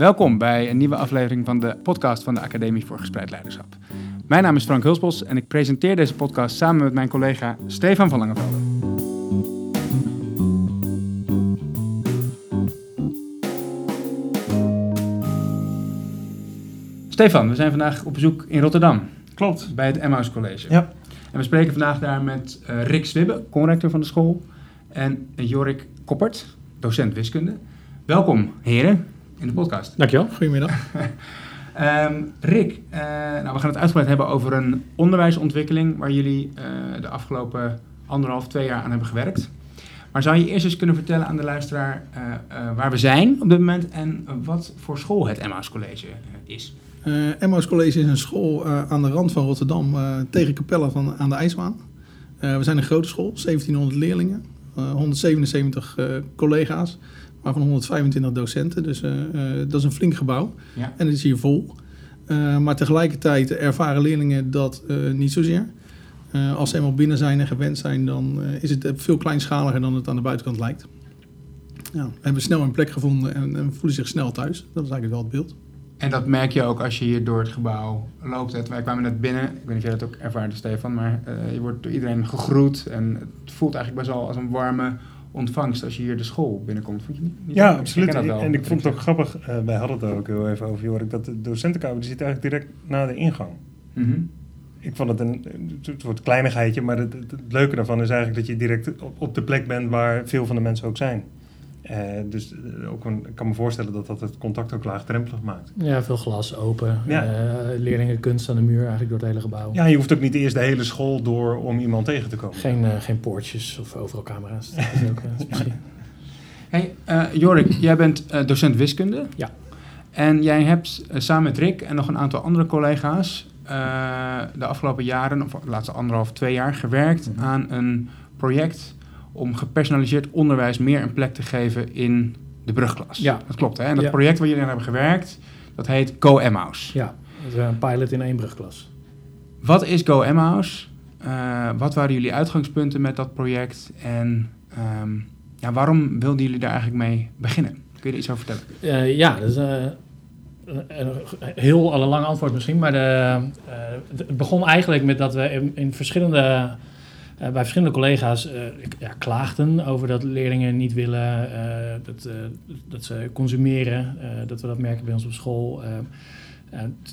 Welkom bij een nieuwe aflevering van de podcast van de Academie voor Gespreid Leiderschap. Mijn naam is Frank Hulsbos en ik presenteer deze podcast samen met mijn collega Stefan van Langevelde. Stefan, we zijn vandaag op bezoek in Rotterdam. Klopt. Bij het Emmaus College. Ja. En we spreken vandaag daar met uh, Rick Swibbe, conrector van de school, en Jorik Koppert, docent wiskunde. Welkom, heren, in de podcast. Dankjewel. Goedemiddag. um, Rick, uh, nou, we gaan het uitgebreid hebben over een onderwijsontwikkeling waar jullie uh, de afgelopen anderhalf, twee jaar aan hebben gewerkt. Maar zou je eerst eens kunnen vertellen aan de luisteraar waar we zijn op dit moment en wat voor school het Emmaus College is? Uh, Emmaus College is een school uh, aan de rand van Rotterdam, uh, tegen Capelle van, aan de IJsbaan. we zijn een grote school, 1700 leerlingen, 177 collega's, waarvan 125 docenten. Dus dat is een flink gebouw ja. en het is hier vol. maar tegelijkertijd ervaren leerlingen dat niet zozeer. als ze eenmaal binnen zijn en gewend zijn, dan is het veel kleinschaliger dan het aan de buitenkant lijkt. Ja, we hebben snel een plek gevonden en, en voelen zich snel thuis. Dat is eigenlijk wel het beeld. En dat merk je ook als je hier door het gebouw loopt. Wij kwamen net binnen, ik weet niet of jij dat ook ervaart, Stefan, maar uh, je wordt door iedereen gegroet. En het voelt eigenlijk best wel als een warme ontvangst als je hier de school binnenkomt. Vond je niet? niet ja, absoluut. En ik vond het ook grappig, uh, wij hadden het ook heel even over, Jorik, dat de docentenkamer die zit eigenlijk direct na de ingang. Mm -hmm. Ik vond het een, het wordt kleinigheidje, maar het, het, het, leuke daarvan is eigenlijk dat je direct op, op de plek bent waar veel van de mensen ook zijn. Uh, dus uh, ook een, ik kan me voorstellen dat dat het contact ook laagdrempelig maakt. Ja, veel glas open. Ja. Uh, leerlingen kunst aan de muur eigenlijk door het hele gebouw. Ja, je hoeft ook niet eerst de hele school door om iemand tegen te komen. Geen, geen poortjes of overal camera's. Dat is ook misschien. Hey, Jorik, jij bent docent wiskunde. Ja. En jij hebt samen met Rick en nog een aantal andere collega's de afgelopen jaren, of de laatste anderhalf, twee jaar, gewerkt mm -hmm. aan een project om gepersonaliseerd onderwijs meer een plek te geven in de brugklas. Ja. Dat klopt, hè? En dat ja. project waar jullie aan hebben gewerkt, dat heet Go Emmaus. Ja, dat is een pilot in één brugklas. Wat is Go Emmaus? Uh, wat waren jullie uitgangspunten met dat project? En um, ja, waarom wilden jullie daar eigenlijk mee beginnen? Kun je er iets over vertellen? Uh, ja, dat is uh, een heel lang antwoord misschien. Maar de, het begon eigenlijk met dat we in, in verschillende... Uh, bij verschillende collega's uh, ja, klaagden over dat leerlingen niet willen, uh, dat, dat ze consumeren, dat we dat merken bij ons op school.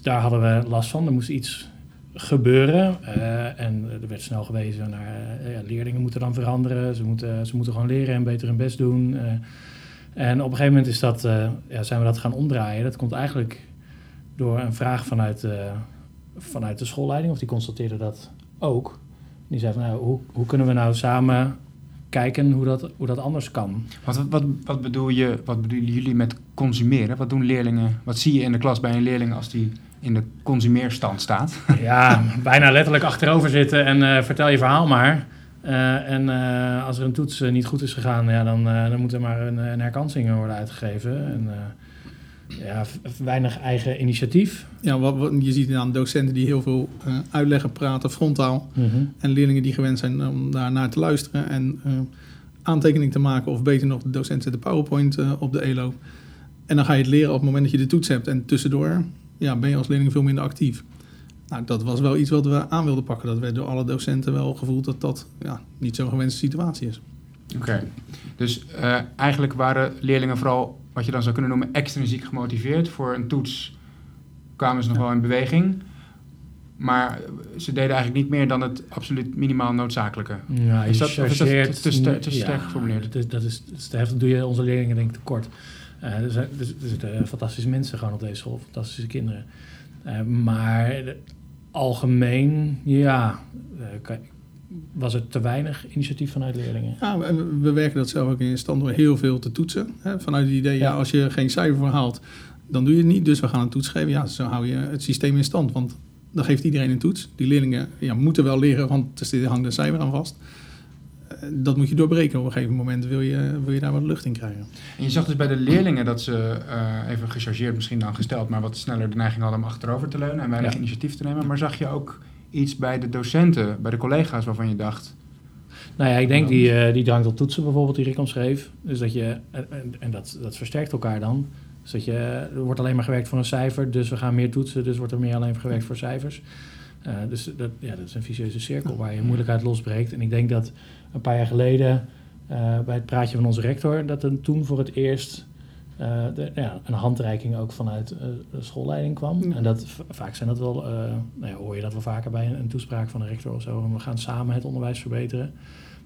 Daar hadden we last van. Er moest iets gebeuren en er werd snel gewezen naar ja, leerlingen moeten dan veranderen, ze moeten, ze moeten gewoon leren en beter hun best doen. en op een gegeven moment is dat, ja, zijn we dat gaan omdraaien. Dat komt eigenlijk door een vraag vanuit, vanuit de schoolleiding, of die constateerde dat ook. Die zei van, nou, hoe, hoe kunnen we nou samen kijken hoe dat, hoe dat anders kan? Wat, wat, wat, bedoel je, wat bedoelen jullie met consumeren? Wat doen leerlingen, wat zie je in de klas bij een leerling als die in de consumeerstand staat? Ja, bijna letterlijk achterover zitten en uh, vertel je verhaal maar. Uh, en uh, als er een toets niet goed is gegaan, ja, dan, dan moet er maar een, een herkansing worden uitgegeven. En, ja, weinig eigen initiatief. Ja, wat, wat, je ziet aan docenten die heel veel uh, uitleggen, praten frontaal. Mm -hmm. En leerlingen die gewend zijn om daar naar te luisteren en uh, aantekening te maken. Of beter nog, de docent zet de PowerPoint uh, op de ELO. En dan ga je het leren op het moment dat je de toets hebt. En tussendoor ja, ben je als leerling veel minder actief. Nou, dat was wel iets wat we aan wilden pakken. Dat werd door alle docenten wel gevoeld dat dat ja, niet zo'n gewenste situatie is. Oké, okay. dus eigenlijk waren leerlingen vooral wat je dan zou kunnen noemen extrinsiek gemotiveerd. Voor een toets kwamen ze nog ja. wel in beweging. Maar ze deden eigenlijk niet meer dan het absoluut minimaal noodzakelijke. Ja, is, dat, is dat te, te, ster te sterk geformuleerd? Dat is, dat is, te heftig. doe je onze leerlingen denk ik tekort. Uh, er, zijn, er, zitten fantastische mensen gewoon op deze school. Fantastische kinderen. Uh, maar algemeen, ja... Kan, was er te weinig initiatief vanuit leerlingen? Ja, we, we werken dat zelf ook in stand door heel veel te toetsen. Hè? Vanuit het idee, ja. ja, als je geen cijfer haalt, dan doe je het niet. Dus we gaan een toets geven. Ja, zo hou je het systeem in stand. Want dan geeft iedereen een toets. Die leerlingen ja, moeten wel leren, want er hangt een cijfer aan vast. Dat moet je doorbreken. Op een gegeven moment wil je, wil je daar wat lucht in krijgen. En je zag dus bij de leerlingen dat ze, uh, even gechargeerd misschien dan gesteld, maar wat sneller de neiging hadden om achterover te leunen en weinig ja. initiatief te nemen. Maar zag je ook iets bij de docenten, bij de collega's waarvan je dacht... Nou ja, ik denk die, uh, die drang tot toetsen bijvoorbeeld die Rick omschreef. Dus dat je, en, en dat, dat versterkt elkaar dan. Dus dat je, er wordt alleen maar gewerkt voor een cijfer, dus we gaan meer toetsen, dus wordt er meer alleen gewerkt voor cijfers. Uh, dus dat, ja, dat is een vicieuze cirkel waar je moeilijkheid losbreekt. En ik denk dat een paar jaar geleden, uh, bij het praatje van onze rector, dat er toen voor het eerst de, ja, een handreiking ook vanuit de schoolleiding kwam. En dat vaak zijn dat wel, nou ja, hoor je dat wel vaker bij een, een, toespraak van een rector of zo. En we gaan samen het onderwijs verbeteren.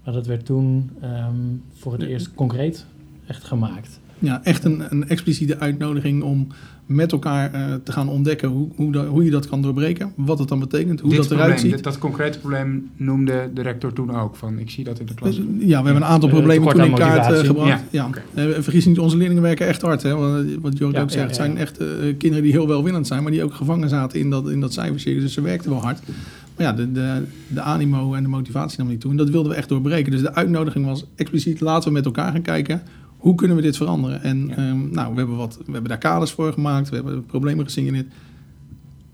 Maar dat werd toen um, voor het eerst concreet echt gemaakt. Ja, echt een, een expliciete uitnodiging om met elkaar uh, te gaan ontdekken hoe, hoe, hoe, je dat kan doorbreken. Wat het dan betekent, hoe dit dat eruit probleem, ziet. Dit, dat concrete probleem noemde de rector toen ook. Van, ik zie dat in de klas. Dus, ja, we hebben een aantal Uh, problemen tekort toen in kaart uh, motivatie. gebracht. Ja, Ja. Eh, vergis niet, onze leerlingen werken echt hard. Hè? Want, eh, Wat Jorrit Ja, ook zegt, ja, zijn echt eh, kinderen die heel welwillend zijn, maar die ook gevangen zaten in dat, in dat cijfercircus. Dus ze werkten wel hard. Maar ja, de, de, de animo en de motivatie nam niet toe. En dat wilden we echt doorbreken. Dus de uitnodiging was expliciet, laten we met elkaar gaan kijken. Hoe kunnen we dit veranderen? En Ja. ehm, nou, we hebben, wat, we hebben daar kaders voor gemaakt. We hebben problemen gesignaleerd.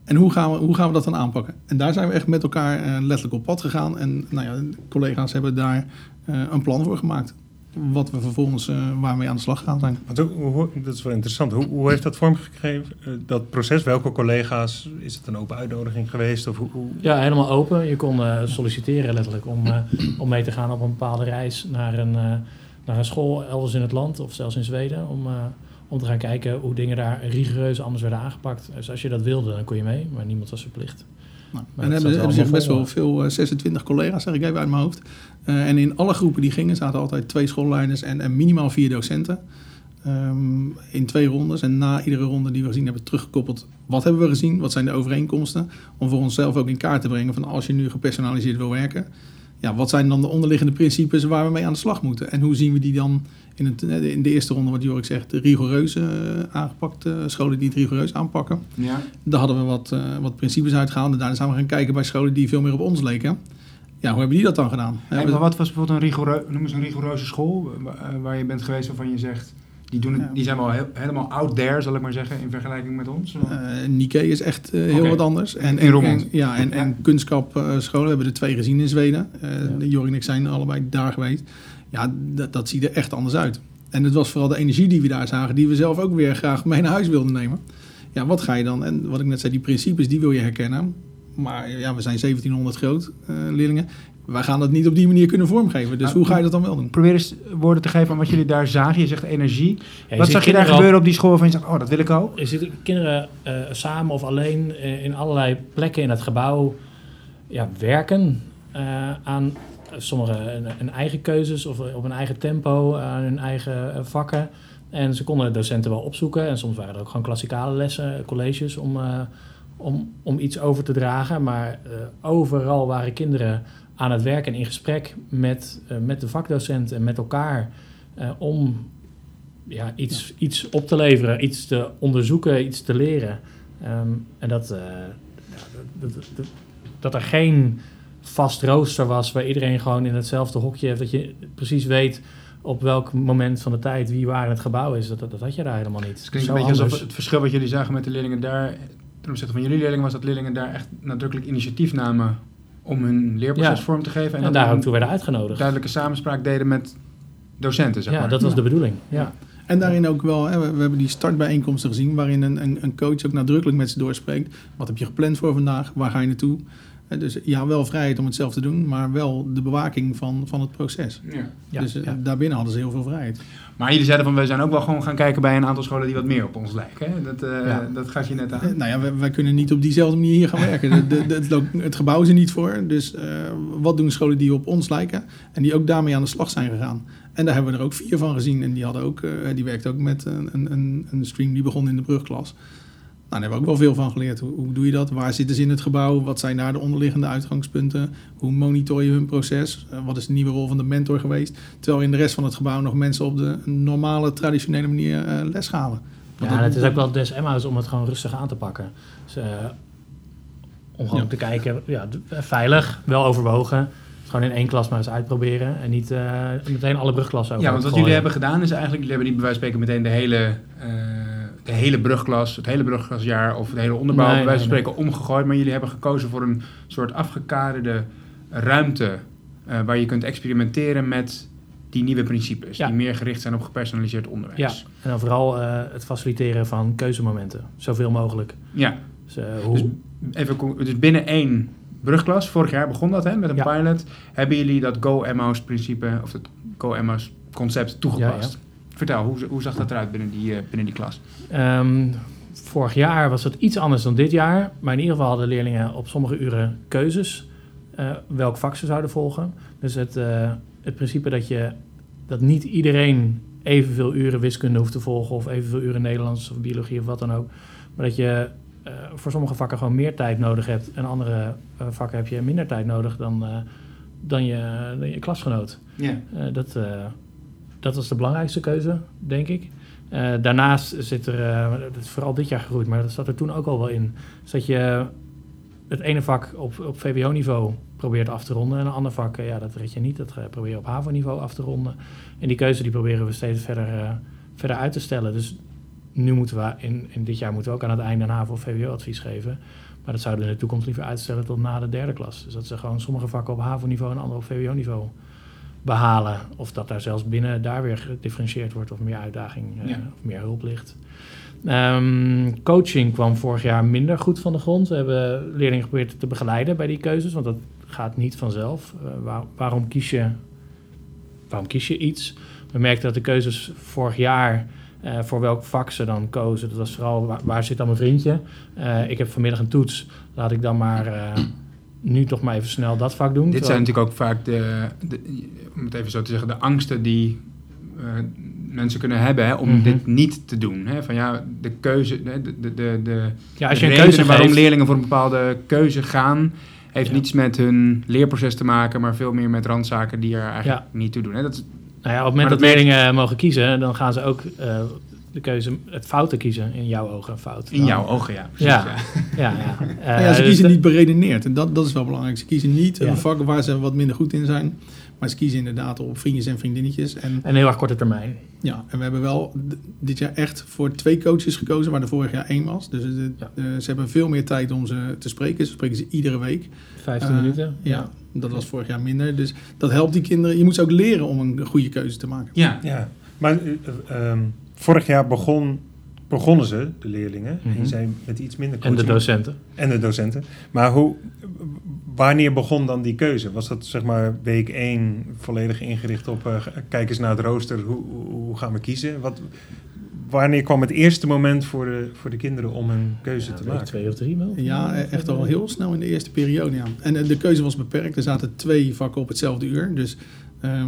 En hoe gaan, we, hoe gaan we dat dan aanpakken? En daar zijn we echt met elkaar eh, letterlijk op pad gegaan. En nou ja, de collega's hebben daar eh, een plan voor gemaakt. Wat we vervolgens eh waarmee aan de slag gaan zijn. Want hoe, hoe- dat is wel interessant. Hoe, hoe heeft dat vormgegeven, dat proces? Welke collega's? Is het een open uitnodiging geweest? Of hoe, hoe- Ja, helemaal open. Je kon eh, solliciteren letterlijk om, eh, om mee te gaan op een bepaalde reis naar een, eh, naar een school elders in het land of zelfs in Zweden. Om, eh, om te gaan kijken hoe dingen daar rigoureus anders werden aangepakt. Dus als je dat wilde, dan kon je mee, maar niemand was verplicht. Nou, en hebben, hebben zich best wel vol, veel, eh, 26 collega's, zeg ik even uit mijn hoofd. Eh, en in alle groepen die gingen zaten altijd twee schoolleiders en, en minimaal vier docenten. Ehm, in twee rondes. En na iedere ronde die we gezien hebben, teruggekoppeld. Wat hebben we gezien? Wat zijn de overeenkomsten? Om voor onszelf ook in kaart te brengen van als je nu gepersonaliseerd wil werken. Ja, wat zijn dan de onderliggende principes waar we mee aan de slag moeten? En hoe zien we die dan in, het, eh, in de eerste ronde, wat Jorik zegt, rigoureus eh, aangepakt? eh, scholen die het rigoureus aanpakken. Ja. Daar hadden we wat, wat principes uitgehaald. En daarna zijn we gaan kijken bij scholen die veel meer op ons leken. Ja, hoe hebben die dat dan gedaan? Maar wat was bijvoorbeeld een, rigoureu, noem eens een rigoureuze school wa- waar je bent geweest waarvan je zegt, die, doen het, die zijn wel heel- helemaal out there, zal ik maar zeggen, in vergelijking met ons? Eh Nikkei is echt eh, heel wat anders. En, In Roermond. en- ja, en, en kunstkapscholen, we hebben er twee gezien in Zweden. Eh. Jorik en ik zijn allebei daar geweest. Ja, dat, dat ziet er echt anders uit. En het was vooral de energie die we daar zagen, die we zelf ook weer graag mee naar huis wilden nemen. Ja, wat ga je dan? En wat ik net zei, die principes, die wil je herkennen. Maar ja, we zijn 1700 groot, eh, leerlingen. Wij gaan dat niet op die manier kunnen vormgeven. Dus hoe ga je dat dan wel doen? Probeer eens woorden te geven aan wat jullie daar zagen. Je zegt energie. Ja, wat zag je daar gebeuren op die school waarvan je zegt, oh, dat wil ik ook? Je ziet kinderen eh, samen of alleen eh, in allerlei plekken in het gebouw ja, werken eh, aan sommige een, een eigen keuzes of op een eigen tempo, aan hun eigen vakken. En ze konden de docenten wel opzoeken. En soms waren er ook gewoon klassikale lessen, colleges om, eh, om, om iets over te dragen. Maar eh, overal waren kinderen aan het werken en in gesprek met, eh, met de vakdocent en met elkaar eh, om ja, iets, iets op te leveren, iets te onderzoeken, iets te leren. Ehm, en dat, eh, dat, dat, dat, dat er geen vast rooster was waar iedereen gewoon in hetzelfde hokje heeft, dat je precies weet op welk moment van de tijd wie waar in het gebouw is. Dat, dat, dat had je daar helemaal niet. Het klinkt Zo een beetje alsof het verschil wat jullie zagen met de leerlingen daar, ten opzichte van jullie leerlingen, was dat leerlingen daar echt nadrukkelijk initiatief namen om hun leerproces Ja. vorm te geven. En, dan daar ook toe werden uitgenodigd. duidelijke samenspraak deden met docenten, zeg ja, maar. dat was Ja. de bedoeling. Ja. En daarin ook wel, hè, we, we hebben die startbijeenkomsten gezien, waarin een, een, een coach ook nadrukkelijk met ze doorspreekt. Wat heb je gepland voor vandaag? Waar ga je naartoe? Dus ja, wel vrijheid om het zelf te doen, maar wel de bewaking van, van het proces. Ja. Ja, dus eh, ja. daarbinnen hadden ze heel veel vrijheid. Maar jullie zeiden van, we zijn ook wel gewoon gaan kijken bij een aantal scholen die wat meer op ons lijken. Hè? Dat, eh, Ja. dat gaat je net Eh, aan. nou ja, wij, wij kunnen niet op diezelfde manier hier gaan werken. De, de, de- het, het gebouw is er niet voor. Dus eh, wat doen scholen die op ons lijken en die ook daarmee aan de slag zijn gegaan? En daar hebben we er ook vier van gezien. En die, hadden ook, eh, die werkten ook met een- een, een stream die begon in de brugklas. Nou, daar hebben we ook wel veel van geleerd. Hoe, hoe doe je dat? Waar zitten ze in het gebouw? Wat zijn daar de onderliggende uitgangspunten? Hoe monitor je hun proces? Eh, wat is de nieuwe rol van de mentor geweest? Terwijl in de rest van het gebouw nog mensen op de normale, traditionele manier eh, les gaven. Ja, en het is ook wel des Emma's om het gewoon rustig aan te pakken. Dus, eh, om gewoon Ja. te kijken, ja, veilig, wel overwogen. Gewoon in één klas maar eens uitproberen. En niet eh, meteen alle brugklassen over Ja, want wat gooien. jullie hebben gedaan is eigenlijk, jullie hebben niet bij wijze van spreken meteen de hele, eh, de hele brugklas, het hele brugklasjaar of de hele onderbouw Nee, bij wijze van nee, spreken omgegooid. Maar jullie hebben gekozen voor een soort afgekaderde ruimte eh, waar je kunt experimenteren met die nieuwe principes, Ja. die meer gericht zijn op gepersonaliseerd onderwijs. Ja, en dan vooral eh, het faciliteren van keuzemomenten. Zoveel mogelijk. ja. Dus, eh, hoe, Dus, even, dus binnen één brugklas, vorig jaar begon dat hè, met een Ja. pilot, hebben jullie dat Go-Emma's principe, of het Go-Emma's concept toegepast. Vertel, hoe, hoe zag dat eruit binnen die, eh, binnen die klas? Ehm, vorig jaar was het iets anders dan dit jaar. Maar in ieder geval hadden leerlingen op sommige uren keuzes eh, welk vak ze zouden volgen. Dus het, eh, het principe dat, je, dat niet iedereen evenveel uren wiskunde hoeft te volgen... of evenveel uren Nederlands of biologie of wat dan ook. Maar dat je eh, voor sommige vakken gewoon meer tijd nodig hebt... en andere vakken heb je minder tijd nodig dan, eh, dan, je, dan je klasgenoot. Ja. Eh, dat, eh, dat was de belangrijkste keuze, denk ik. Eh, daarnaast zit er, eh, dat is vooral dit jaar gegroeid, maar dat zat er toen ook al wel in, is dat je het ene vak op, op VWO-niveau probeert af te ronden en een ander vak, eh, ja, dat red je niet, dat probeer je op HAVO-niveau af te ronden. En die keuze die proberen we steeds verder, verder uit te stellen. Dus nu moeten we, in, in dit jaar moeten we ook aan het einde een HAVO- of VWO-advies geven. Maar dat zouden we in de toekomst liever uitstellen tot na de derde klas. Dus dat ze gewoon sommige vakken op HAVO-niveau en andere op VWO-niveau behalen. Of dat daar zelfs binnen daar weer gedifferentieerd wordt of meer uitdaging eh, Ja. of meer hulp ligt. Ehm, coaching kwam vorig jaar minder goed van de grond. We hebben leerlingen geprobeerd te begeleiden bij die keuzes, want dat gaat niet vanzelf. Eh, waar- waarom, kies je, waarom kies je iets? We merkten dat de keuzes vorig jaar eh, voor welk vak ze dan kozen. Dat was vooral waar, waar zit dan mijn vriendje? Ik heb vanmiddag een toets. Laat ik dan maar nu toch maar even snel dat vak doen. Dit zijn natuurlijk ook vaak de, de, om het even zo te zeggen, de angsten die eh, mensen kunnen hebben hè, om Mhm. dit niet te doen. Hè? Van ja, de keuze, de, de, de, de, ja, als je een keuze waarom geeft, leerlingen voor een bepaalde keuze gaan, heeft Ja. niets met hun leerproces te maken, maar veel meer met randzaken die er eigenlijk Ja. niet toe doen. Hè? Dat is, Nou ja, op het moment dat, dat leerlingen mogen kiezen, dan gaan ze ook eh, de keuze het foute kiezen. In jouw ogen fout. in jouw ogen, ja. Precies, Ja. ja. Ja, ja. Eh, ja, ze dus kiezen niet beredeneerd. En dat, dat is wel belangrijk. Ze kiezen niet Ja. een vak waar ze wat minder goed in zijn. Maar ze kiezen inderdaad op vriendjes en vriendinnetjes. En, En heel erg korte termijn. ja, en we hebben wel dit jaar echt voor twee coaches gekozen, waar er vorig jaar één was. Dus de- Ja. eh, ze hebben veel meer tijd om ze te spreken. Ze spreken ze iedere week. 15 Eh, minuten. Ja, dat was vorig jaar minder. Dus dat helpt die kinderen. Je moet ze ook leren om een goede keuze te maken. Ja. Ja, maar eh, eh, ehm, vorig jaar begon, begonnen ze, de leerlingen, Mhm. die zijn met iets minder En de coaching. docenten. En de docenten. Maar hoe, wanneer begon dan die keuze? Was dat zeg maar week 1 volledig ingericht op eh, kijk eens naar het rooster, hoe, hoe- gaan we kiezen? Wat, wanneer kwam het eerste moment voor de, voor de kinderen om een keuze Ja, te maken? twee of drie wel. Ja, e- echt al heel snel in de eerste periode. Ja. En eh, de keuze was beperkt. Er zaten twee vakken op hetzelfde uur. Dus ehm, eh,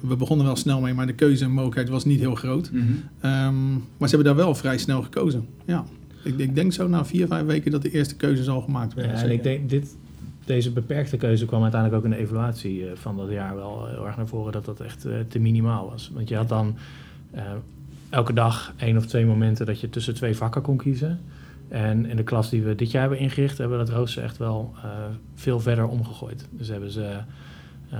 we begonnen wel snel mee, maar de keuzemogelijkheid was niet heel groot. Mhm. Ehm, maar ze hebben daar wel vrij snel gekozen. Ja. Ik, ik denk zo na vier, vijf weken dat de eerste keuzes al gemaakt Ja, werden. en ik denk, dit, deze beperkte keuze kwam uiteindelijk ook in de evaluatie eh, van dat jaar wel heel erg naar voren dat dat echt eh, te minimaal was. Want je had dan eh, elke dag één of twee momenten dat je tussen twee vakken kon kiezen. En in de klas die we dit jaar hebben ingericht, hebben we dat rooster echt wel eh, veel verder omgegooid. Dus hebben ze, eh,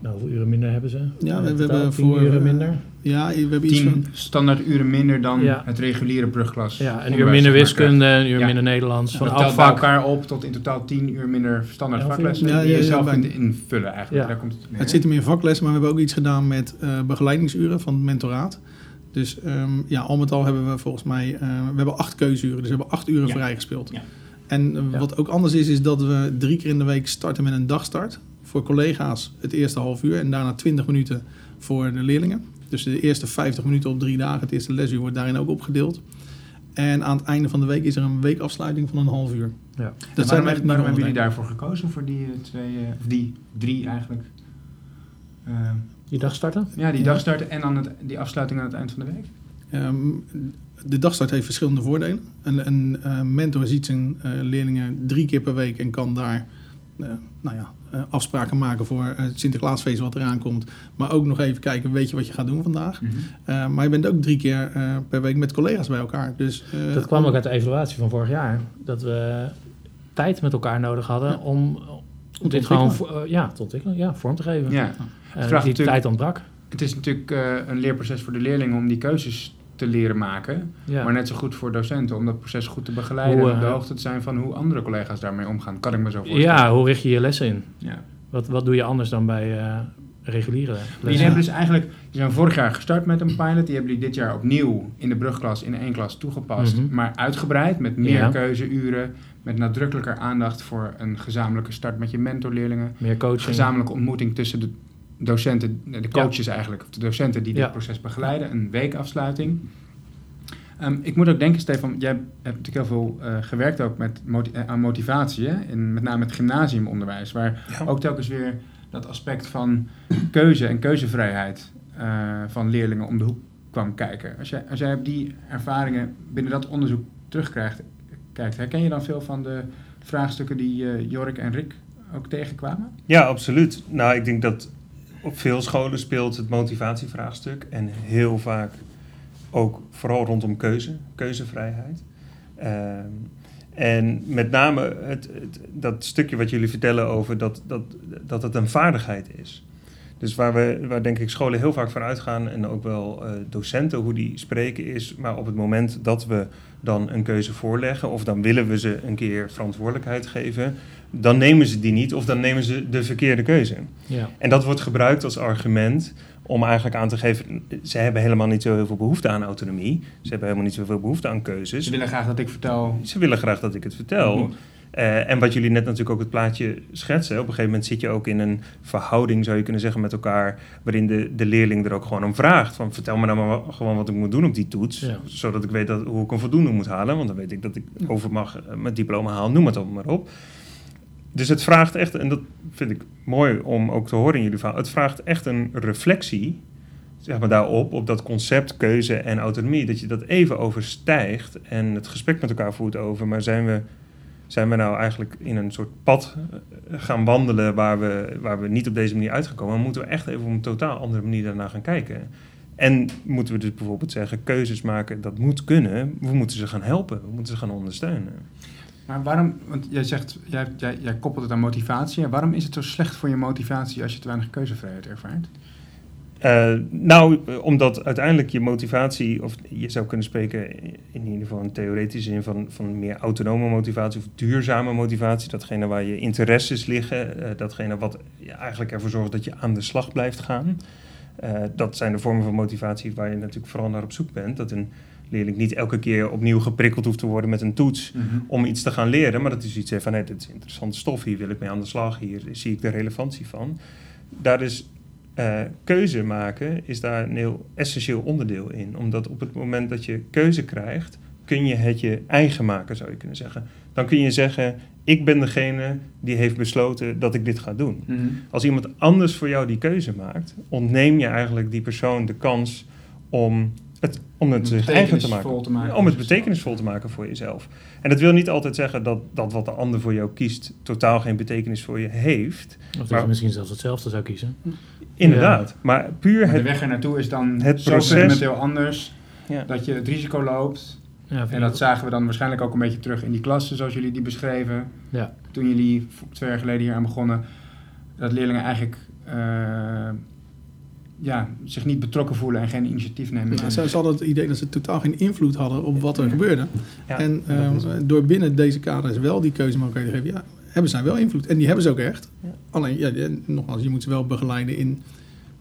nou, hoeveel uren minder hebben ze? Ja, we- we totaal hebben tien voor, uren eh, minder. Ja, we hebben iets van... Tien standaard uren minder dan Ja. het reguliere brugklas. Ja, een uur minder wiskunde, een uur Ja. minder Nederlands. Van dat bij elkaar op tot in totaal 10 uur minder standaard vaklessen Ja, die ja, je ja, zelf kunt invullen eigenlijk. Ja. Daar komt het, Het zit hem in vaklessen, maar we hebben ook iets gedaan met eh, begeleidingsuren van het mentoraat. Dus ehm, ja, al met al hebben we volgens mij, eh, we hebben acht keuzeuren, dus we hebben acht uren Ja. vrijgespeeld. Ja. En eh, Ja. wat ook anders is, is dat we drie keer in de week starten met een dagstart. Voor collega's het eerste half uur en daarna 20 minuten voor de leerlingen. Dus de eerste 50 minuten op drie dagen, het eerste lesuur wordt daarin ook opgedeeld. En aan het einde van de week is er een weekafsluiting van een half uur. Ja. Dat En waarom waarom hebben jullie daarvoor gekozen? Voor die eh, twee, eh, of die drie eigenlijk? Eh, Je dag starten? ja, die Ja. dag starten en dan het, die afsluiting aan het eind van de week. Ehm, de dagstart heeft verschillende voordelen. Een, een eh, mentor ziet zijn eh, leerlingen drie keer per week en kan daar nou ja, eh, afspraken maken voor eh, het Sinterklaasfeest wat eraan komt. Maar ook nog even kijken, weet je wat je gaat doen vandaag? Eh, maar je bent ook drie keer eh, per week met collega's bij elkaar. Dus, eh, Dat kwam ook uit de evaluatie van vorig jaar. Dat we tijd met elkaar nodig hadden Ja. om, om dit gewoon eh, ja, te ontwikkelen, ja, vorm te geven. Ja. Eh, vraagt die natuurlijk- tijd ontbrak. Het is natuurlijk eh, een leerproces voor de leerlingen om die keuzes te leren maken. Ja. Maar net zo goed voor docenten om dat proces goed te begeleiden. Hoe, en op de eh, hoogte te zijn van hoe andere collega's daarmee omgaan. Kan ik me zo voorstellen. ja, hoe richt je je lessen in? Ja. Wat, wat doe je anders dan bij, eh, reguliere Jullie lessen. hebben dus eigenlijk, jullie zijn vorig jaar gestart met een pilot. Die hebben jullie dit jaar opnieuw in de brugklas in één klas toegepast. Mhm. Maar uitgebreid met meer Ja. keuzeuren. Met nadrukkelijker aandacht voor een gezamenlijke start met je mentorleerlingen. Meer coaching. Gezamenlijke ontmoeting tussen de docenten, de coaches eigenlijk. Of de docenten die dit Ja. proces begeleiden. Een weekafsluiting. Ehm, ik moet ook denken, Stefan, jij hebt natuurlijk heel veel eh, gewerkt ook met moti- eh, aan motivatie. Hè? In, met name het gymnasiumonderwijs. Waar Ja. ook telkens weer dat aspect van keuze en keuzevrijheid eh, van leerlingen om de hoek kwam kijken. Als jij, als jij op die ervaringen binnen dat onderzoek terugkrijgt, kijkt, herken je dan veel van de vraagstukken die eh, Jorik en Rick ook tegenkwamen? Ja, absoluut. Nou, ik denk dat op veel scholen speelt het motivatievraagstuk. En heel vaak ook vooral rondom keuze, keuzevrijheid. Ehm, en met name het, dat stukje wat jullie vertellen over dat, dat, dat het een vaardigheid is. Dus waar, we, waar denk ik scholen heel vaak van uitgaan en ook wel eh, docenten hoe die spreken is, maar op het moment dat we dan een keuze voorleggen of dan willen we ze een keer verantwoordelijkheid geven, dan nemen ze die niet of dan nemen ze de verkeerde keuze. Ja. En dat wordt gebruikt als argument om eigenlijk aan te geven, ze hebben helemaal niet zo heel veel behoefte aan autonomie, ze hebben helemaal niet zoveel behoefte aan keuzes. Ze willen graag dat ik vertel. Ze willen graag dat ik het vertel. Mhm. Eh, en wat jullie net natuurlijk ook het plaatje schetsen. Op een gegeven moment zit je ook in een verhouding, zou je kunnen zeggen, met elkaar. Waarin de, de leerling er ook gewoon om vraagt. Van vertel me nou maar gewoon wat ik moet doen op die toets. Ja. Zodat ik weet dat, hoe ik een voldoende moet halen. Want dan weet ik dat ik over mag eh, mijn diploma halen. Noem het dan maar op. Dus het vraagt echt, en dat vind ik mooi om ook te horen in jullie verhaal. Het vraagt echt een reflectie zeg maar, daarop, op dat concept keuze en autonomie. Dat je dat even overstijgt en het gesprek met elkaar voert over. Maar zijn we, zijn we nou eigenlijk in een soort pad eh, gaan wandelen waar we, waar we niet op deze manier uitgekomen? Dan moeten we echt even op een totaal andere manier daarna gaan kijken. En moeten we dus bijvoorbeeld zeggen, keuzes maken, dat moet kunnen. We moeten ze gaan helpen, we moeten ze gaan ondersteunen. Maar waarom, want jij zegt, jij, jij, jij koppelt het aan motivatie. Waarom is het zo slecht voor je motivatie als je te weinig keuzevrijheid ervaart? Eh, nou, omdat uiteindelijk je motivatie, of je zou kunnen spreken in ieder geval een theoretische zin van, van meer autonome motivatie of duurzame motivatie, datgene waar je interesses liggen, eh, datgene wat eigenlijk ervoor zorgt dat je aan de slag blijft gaan. Eh, dat zijn de vormen van motivatie waar je natuurlijk vooral naar op zoek bent. Dat een leerling niet elke keer opnieuw geprikkeld hoeft te worden met een toets om iets te gaan leren, maar dat is iets van, hé, dit is interessante stof, hier wil ik mee aan de slag, hier zie ik de relevantie van. Daar is eh, keuze maken, is daar een heel essentieel onderdeel in. Omdat op het moment dat je keuze krijgt, kun je het je eigen maken, zou je kunnen zeggen. Dan kun je zeggen, ik ben degene die heeft besloten dat ik dit ga doen. Mhm. Als iemand anders voor jou die keuze maakt, ontneem je eigenlijk die persoon de kans om het, om het zich eigen te maken. Betekenisvol te maken. Om het betekenisvol te maken voor jezelf. En dat wil niet altijd zeggen dat, dat wat de ander voor jou kiest totaal geen betekenis voor je heeft. Of dat Maar- je misschien zelfs hetzelfde zou kiezen. Inderdaad. Maar puur Maar de het. weg er naartoe is dan het zo proces- fundamenteel anders Ja. dat je het risico loopt. Ja, En dat zagen we dan waarschijnlijk ook een beetje terug in die klassen zoals jullie die beschreven. Ja. Toen jullie twee jaar geleden hier aan begonnen. Dat leerlingen eigenlijk eh, ja, zich niet betrokken voelen en geen initiatief nemen. Ja, ze, ze hadden het idee dat ze totaal geen invloed hadden op wat er gebeurde. Ja, en ehm, door binnen deze kaders wel die keuzemogelijkheden te geven, ja, hebben zij wel invloed. En die hebben ze ook echt. Ja. Alleen, ja, nogmaals, je moet ze wel begeleiden in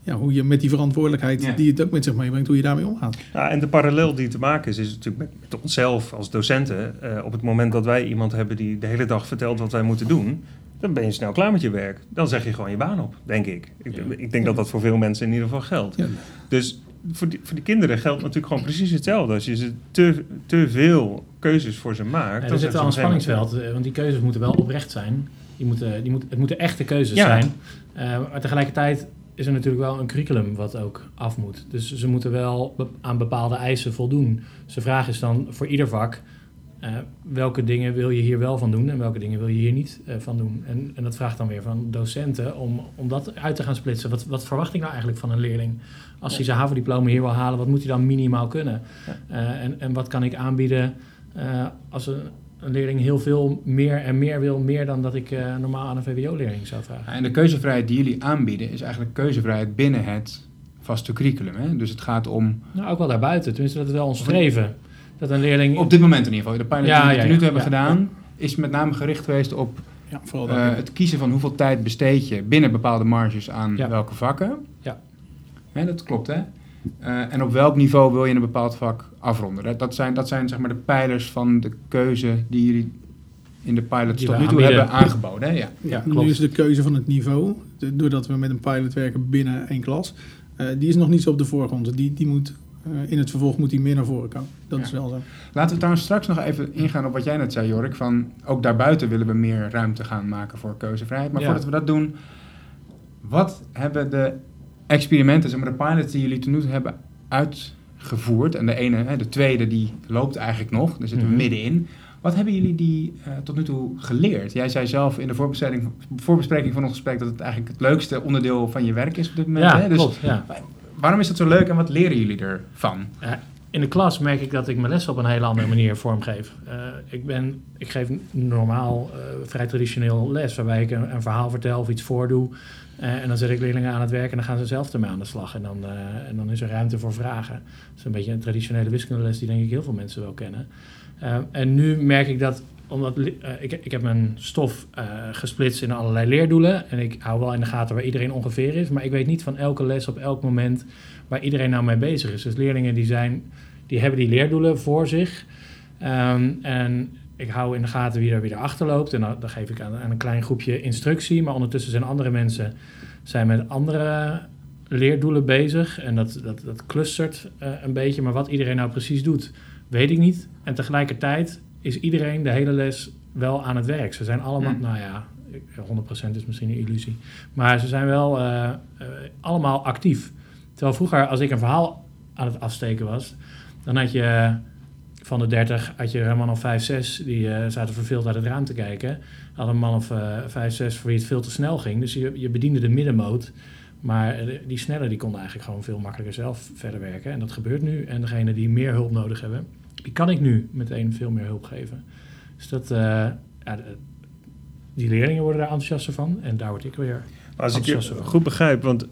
ja, hoe je met die verantwoordelijkheid Ja. die het ook met zich meebrengt, hoe je daarmee omgaat. Ja, en de parallel die te maken is, is natuurlijk met, met onszelf als docenten. eh, op het moment dat wij iemand hebben die de hele dag vertelt wat wij moeten doen, dan ben je snel klaar met je werk. Dan zeg je gewoon je baan op, denk ik. Ik, ik denk dat dat voor veel mensen in ieder geval geldt. Ja. Dus voor die, voor die kinderen geldt natuurlijk gewoon precies hetzelfde. Als je ze te, te veel keuzes voor ze maakt. Ja, dan er zit wel een spanningsveld, eh, want die keuzes moeten wel oprecht zijn. Die moeten, die moet, het moeten echte keuzes Ja. zijn. Eh, maar tegelijkertijd is er natuurlijk wel een curriculum wat ook af moet. Dus ze moeten wel aan bepaalde eisen voldoen. Dus de vraag is dan voor ieder vak... eh, welke dingen wil je hier wel van doen en welke dingen wil je hier niet eh, van doen? En, en dat vraagt dan weer van docenten om, om dat uit te gaan splitsen. Wat, wat verwacht ik nou eigenlijk van een leerling? Als hij zijn HAVO-diploma hier wil halen, wat moet hij dan minimaal kunnen? Ja. Eh, en, en wat kan ik aanbieden eh, als een, een leerling heel veel meer en meer wil, meer dan dat ik eh, normaal aan een VWO-leerling zou vragen. En de keuzevrijheid die jullie aanbieden is eigenlijk keuzevrijheid binnen het vaste curriculum. Hè? Dus het gaat om, Nou, ook wel daarbuiten. Tenminste, dat is wel ons streven. Dat een leerling... op dit moment in ieder geval, de pilot Ja, die we ja, tot nu ja, hebben ja, gedaan, is met name gericht geweest op Ja, vooral. Eh, het kiezen van hoeveel tijd besteed je binnen bepaalde marges aan Ja. welke vakken. Ja. Hè, dat klopt, hè? Eh, en op welk niveau wil je een bepaald vak afronden? Dat, dat zijn, dat zijn zeg maar de pijlers van de keuze die jullie in de pilots Die tot nu toe aanbieden. hebben aangeboden. Hè? Ja. Ja, nu klopt. is de keuze van het niveau, doordat we met een pilot werken binnen één klas, eh, die is nog niet zo op de voorgrond. Die, die moet, in het vervolg moet die meer naar voren komen. Dat Ja. is wel zo. Laten we trouwens straks nog even ingaan op wat jij net zei, Jorik. Van ook daarbuiten willen we meer ruimte gaan maken voor keuzevrijheid. Maar Ja. voordat we dat doen, wat hebben de experimenten, zeg maar de pilots die jullie tot nu toe hebben uitgevoerd, en de ene, hè, de tweede, die loopt eigenlijk nog, daar zitten we Mhm. middenin. Wat hebben jullie die eh, tot nu toe geleerd? Jij zei zelf in de voorbespreking, voorbespreking van ons gesprek dat het eigenlijk het leukste onderdeel van je werk is op dit moment. Ja, hè? Dus klopt. Ja. Waarom is dat zo leuk en wat leren jullie ervan? In de klas merk ik dat ik mijn les op een hele andere manier vormgeef. Eh, ik, ben, ik geef normaal eh, vrij traditioneel les, waarbij ik een, verhaal vertel of iets voordoe. Eh, en dan zet ik leerlingen aan het werk en dan gaan ze zelf ermee aan de slag. En dan, en dan is er ruimte voor vragen. Dat is een beetje een traditionele wiskundeles die denk ik heel veel mensen wel kennen. En nu merk ik dat, omdat eh, ik, ik heb mijn stof eh, gesplitst in allerlei leerdoelen. En ik hou wel in de gaten waar iedereen ongeveer is. Maar ik weet niet van elke les op elk moment waar iedereen nou mee bezig is. Dus leerlingen die, zijn, die hebben die leerdoelen voor zich. Ehm, en ik hou in de gaten wie er weer achter loopt. En dan, dan geef ik aan, aan een klein groepje instructie. Maar ondertussen zijn andere mensen zijn met andere leerdoelen bezig. En dat, dat, dat clustert eh, een beetje. Maar wat iedereen nou precies doet, weet ik niet. En tegelijkertijd is iedereen de hele les wel aan het werk. Ze zijn allemaal, Hmm. nou ja, ik- 100% is misschien een illusie. Maar ze zijn wel eh, eh, allemaal actief. Terwijl vroeger, als ik een verhaal aan het afsteken was, dan had je van de 30 had je een man of 5, 6 die eh, zaten verveeld uit het raam te kijken. Had een man of eh 5, 6 voor wie het veel te snel ging. Dus je, je bediende de middenmoot. Maar eh, die snelle die konden eigenlijk gewoon veel makkelijker zelf verder werken. En dat gebeurt nu. En degene die meer hulp nodig hebben, die kan ik nu meteen veel meer hulp geven. Dus dat, eh, ja, de- die leerlingen worden daar enthousiaster van. En daar word ik weer Als ik je goed begrijp, want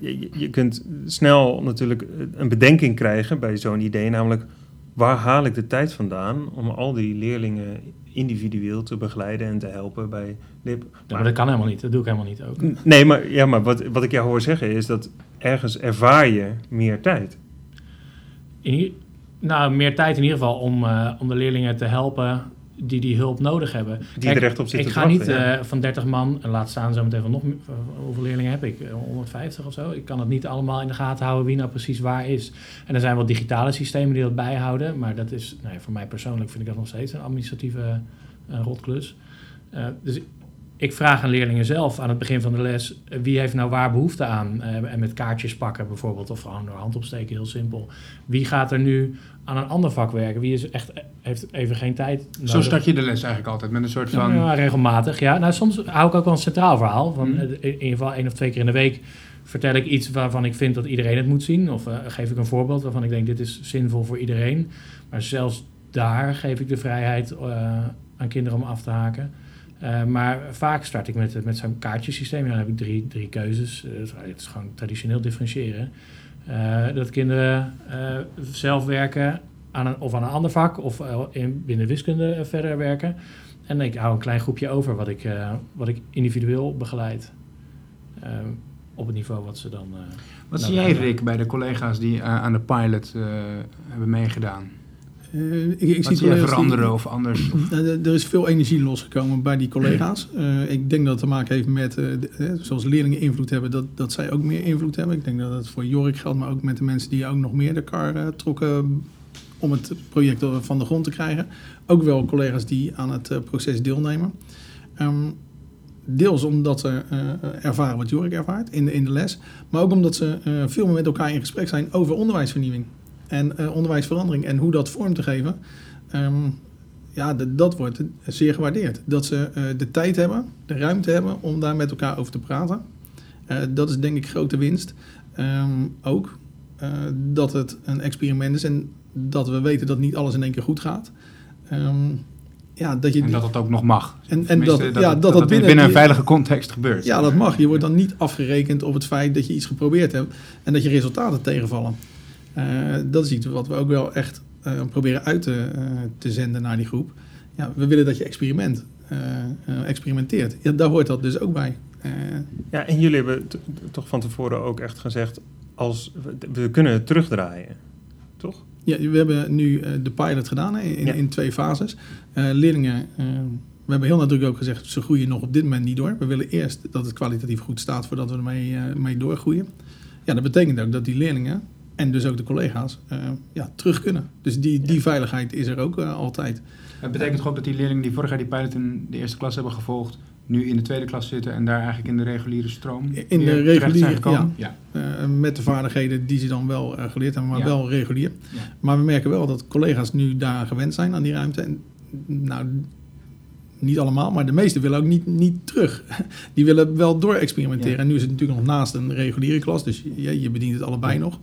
eh, je, kunt snel natuurlijk een bedenking krijgen bij zo'n idee, namelijk waar haal ik de tijd vandaan om al die leerlingen individueel te begeleiden en te helpen bij LIP. Ja, maar dat kan helemaal niet. Dat doe ik helemaal niet ook. Nee, maar, ja, maar wat, wat ik jou hoor zeggen is dat ergens ervaar je meer tijd. In nou, meer tijd in ieder geval om, eh, om de leerlingen te helpen die die hulp nodig hebben. Die er echt op zitten Ik ga niet ja. eh, van 30 man, en laat staan zo meteen van nog, meer- eh, hoeveel leerlingen heb ik? Eh, 150 of zo. Ik kan het niet allemaal in de gaten houden wie nou precies waar is. En er zijn wel digitale systemen die dat bijhouden, maar dat is, nou ja, voor mij persoonlijk vind ik dat nog steeds een administratieve eh, rotklus. Eh, dus ik vraag aan leerlingen zelf aan het begin van de les, eh, wie heeft nou waar behoefte aan? Eh, en met kaartjes pakken bijvoorbeeld, of gewoon door hand opsteken, heel simpel. Wie gaat er nu aan een ander vak werken? Wie is echt, heeft even geen tijd nodig? Zo start je de les eigenlijk altijd, met een soort van... Ja, regelmatig. Ja, nou, soms hou ik ook wel een centraal verhaal. Van, Mhm. eh, In ieder geval één of twee keer in de week vertel ik iets waarvan ik vind dat iedereen het moet zien. Of eh, geef ik een voorbeeld waarvan ik denk dit is zinvol voor iedereen. Maar zelfs daar geef ik de vrijheid eh, aan kinderen om af te haken. Eh, maar vaak start ik met, met zo'n kaartjesysteem. Dan heb ik drie, drie keuzes. Eh, het is- gewoon traditioneel differentiëren. Eh, dat kinderen zelf werken aan een, of aan een ander vak of in, binnen wiskunde verder werken. En ik hou een klein groepje over wat ik, wat ik individueel begeleid. Eh, op het niveau wat ze dan. Wat zie jij. Rick, bij de collega's die aan de pilot hebben meegedaan? Eh, ik, ik Wat zie die- veranderen of anders? Nou, er- is veel energie losgekomen bij die collega's. Eh, ik denk dat het te maken heeft met, eh, de- zoals leerlingen invloed hebben, dat, dat zij ook meer invloed hebben. Ik denk dat het voor Jorik geldt, maar ook met de mensen die ook nog meer de kar trokken om het project van de grond te krijgen. Ook wel collega's die aan het proces deelnemen. Ehm, deels omdat ze ervaren wat Jorik ervaart in de, in de les, maar ook omdat ze veel meer met elkaar in gesprek zijn over onderwijsvernieuwing en eh, onderwijsverandering en hoe dat vorm te geven. Ehm, ja, dat wordt zeer gewaardeerd. Dat ze eh, de tijd hebben, de ruimte hebben om daar met elkaar over te praten. Eh, dat is denk ik grote winst. Ehm, ook dat het een experiment is en dat we weten dat niet alles in één keer goed gaat. Ehm, ja, dat je En dat het ook nog mag. en, en dat, dat, ja, dat, dat dat binnen, binnen een veilige context gebeurt. ja, dat mag. Je wordt dan niet afgerekend op het feit dat je iets geprobeerd hebt en dat je resultaten tegenvallen. Eh, dat is iets wat we ook wel echt eh, proberen uit te, eh, te zenden naar die groep. Ja, we willen dat je experiment. experimenteert. Ja, daar hoort dat dus ook bij. Ja, en jullie hebben toch van tevoren ook echt gezegd, als, we- we kunnen het terugdraaien, toch? Ja, we hebben nu de pilot gedaan in, Ja. in twee fases. Leerlingen, we hebben heel nadrukkelijk ook gezegd, ze groeien nog op dit moment niet door. We willen eerst dat het kwalitatief goed staat voordat we ermee mee doorgroeien. Ja, dat betekent ook dat die leerlingen en dus ook de collega's eh, ja, terug kunnen. Dus die, die veiligheid is er ook eh, altijd. Het betekent toch ook dat die leerlingen die vorig jaar die pilot in de eerste klas hebben gevolgd, nu in de tweede klas zitten en daar eigenlijk in de reguliere stroom In de reguliere, gekomen? Ja. Eh, met de vaardigheden die ze dan wel geleerd hebben, maar Ja. wel regulier. Ja. Maar we merken wel dat collega's nu daar gewend zijn aan die ruimte. En nou, niet allemaal, maar de meesten willen ook niet, niet terug. Die willen wel door experimenteren. Ja. En nu is het natuurlijk nog naast een reguliere klas, dus je, je bedient het allebei nog.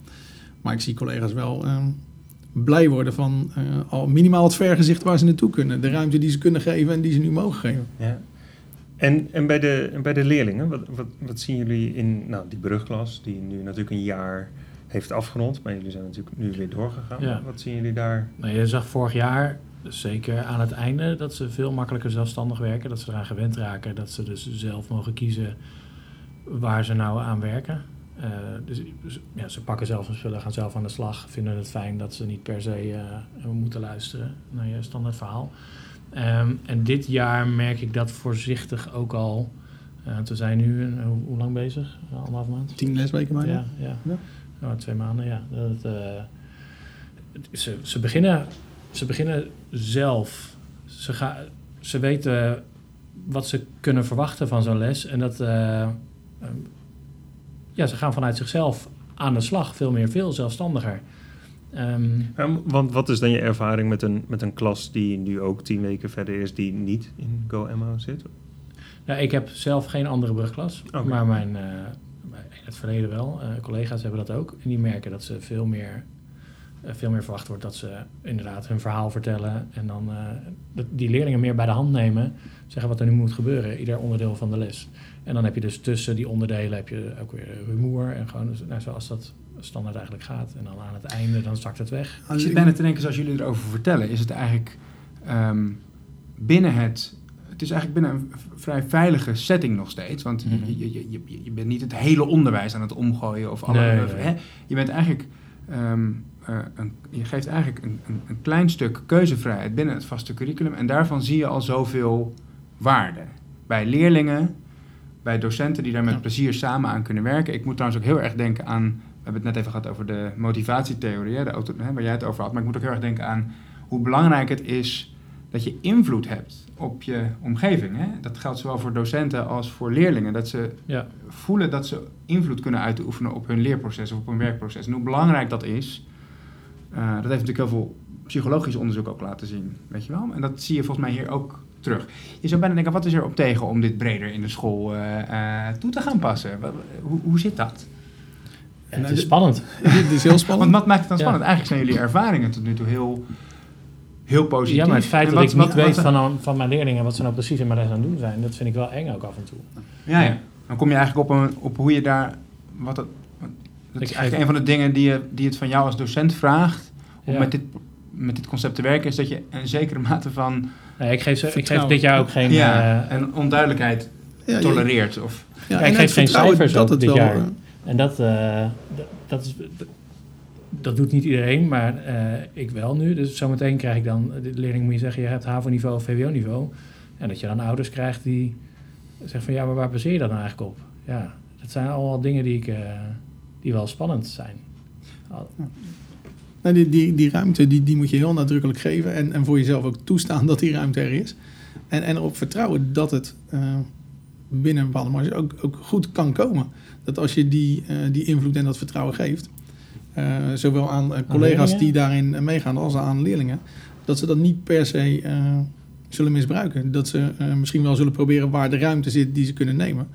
Maar ik zie collega's wel ehm, blij worden van eh, al minimaal het vergezicht waar ze naartoe kunnen. De ruimte die ze kunnen geven en die ze nu mogen geven. Ja. En, en bij, de, en bij de leerlingen, wat, wat, wat zien jullie in nou, die brugklas, die nu natuurlijk een jaar heeft afgerond, maar jullie zijn natuurlijk nu weer doorgegaan. Ja. Wat zien jullie daar? Nou, je zag vorig jaar, zeker aan het einde, dat ze veel makkelijker zelfstandig werken. Dat ze eraan gewend raken. Dat ze dus zelf mogen kiezen waar ze nou aan werken. Eh, dus dus, ja, ze pakken zelf hun spullen, gaan zelf aan de slag. Vinden het fijn dat ze niet per se eh, moeten luisteren naar je standaard verhaal. Ehm, en dit jaar merk ik dat voorzichtig ook al. Eh, we zijn nu, een- hoe, hoe lang bezig? Anderhalf maand? Tien lesweken bijna. Ja, ja. Ja. Ja, twee maanden, ja. Dat, ze, ze, beginnen, ze beginnen zelf. Ze, gaan, ze weten wat ze kunnen verwachten van zo'n les. En dat, eh, ehm, ja, ze gaan vanuit zichzelf aan de slag. Veel meer, veel zelfstandiger. Ehm, Ja, want wat is dan je ervaring met een, met een klas die nu ook tien weken verder is, die niet in GoMO zit? Ja, ik heb zelf geen andere brugklas, maar mijn, eh, in het verleden wel. Eh, collega's hebben dat ook. En die merken dat ze veel meer, veel meer verwacht wordt dat ze inderdaad hun verhaal vertellen. En dan eh, dat die leerlingen meer bij de hand nemen. Zeggen wat er nu moet gebeuren, ieder onderdeel van de les. En dan heb je dus tussen die onderdelen heb je ook weer rumoer. En gewoon dus, nou, zoals dat standaard eigenlijk gaat. En dan aan het einde, dan zakt het weg. Ik zit bijna te denken, zoals jullie erover vertellen, is het eigenlijk ehm, binnen het. Het is eigenlijk binnen een vrij veilige setting nog steeds. Want Mhm. je, je, je, je, bent niet het hele onderwijs aan het omgooien of alle. Nee, nee. Je bent eigenlijk. ehm, eh, een, je geeft eigenlijk een, een, een klein stuk keuzevrijheid binnen het vaste curriculum. En daarvan zie je al zoveel waarde. Bij leerlingen, bij docenten die daar met Ja. plezier samen aan kunnen werken. Ik moet trouwens ook heel erg denken aan. We hebben het net even gehad over de motivatietheorie, hè, de auto, hè, waar jij het over had. Maar ik moet ook heel erg denken aan hoe belangrijk het is dat je invloed hebt op je omgeving. Hè? Dat geldt zowel voor docenten als voor leerlingen. Dat ze Ja, voelen dat ze invloed kunnen uitoefenen op hun leerproces of op hun werkproces. En hoe belangrijk dat is, eh, dat heeft natuurlijk heel veel psychologisch onderzoek ook laten zien. Weet je wel? En dat zie je volgens mij hier ook terug. Je zou bijna denken, wat is er op tegen om dit breder in de school eh, eh, toe te gaan passen? Wat- hoe, hoe zit dat? Ja, het is spannend. Dit is heel Want spannend. wat maakt het dan Ja. spannend? Eigenlijk zijn jullie ervaringen tot nu toe heel, heel positief. Ja, maar het feit dat wat- ik niet wat- weet wat- van, van mijn leerlingen wat ze nou precies in mijn les aan het doen zijn, dat vind ik wel eng ook af en toe. Ja, ja. Dan kom je eigenlijk op, een, op hoe je daar... Wat het, dat Ik is eigenlijk een van de dingen die, je, die het van jou als docent vraagt... om Ja. met, dit, met dit concept te werken... is dat je een zekere mate van Nee, ik, geef ze, ik geef dit jaar ook geen. ja, eh, en onduidelijkheid Ja, tolereert. Of, Ja, ik geef geen cijfers dat het dit wel, jaar. eh, En dat, eh, dat, dat, is, dat, doet niet iedereen, maar eh, ik wel nu. Dus zometeen krijg ik dan, de leerling moet je zeggen, je hebt HAVO-niveau of VWO-niveau. En dat je dan ouders krijgt die zeggen van, ja, maar waar baseer je dat nou eigenlijk op? Ja, dat zijn allemaal dingen die, ik, eh, die wel spannend zijn. Nou, die, die, die ruimte die, die moet je heel nadrukkelijk geven en, en voor jezelf ook toestaan dat die ruimte er is. En, en erop vertrouwen dat het eh, binnen een bepaalde marge ook, ook goed kan komen. Dat als je die, eh, die invloed en dat vertrouwen geeft, eh, zowel aan collega's die daarin meegaan als aan leerlingen, dat ze dat niet per se zullen misbruiken. Dat ze misschien wel zullen proberen waar de ruimte zit die ze kunnen nemen.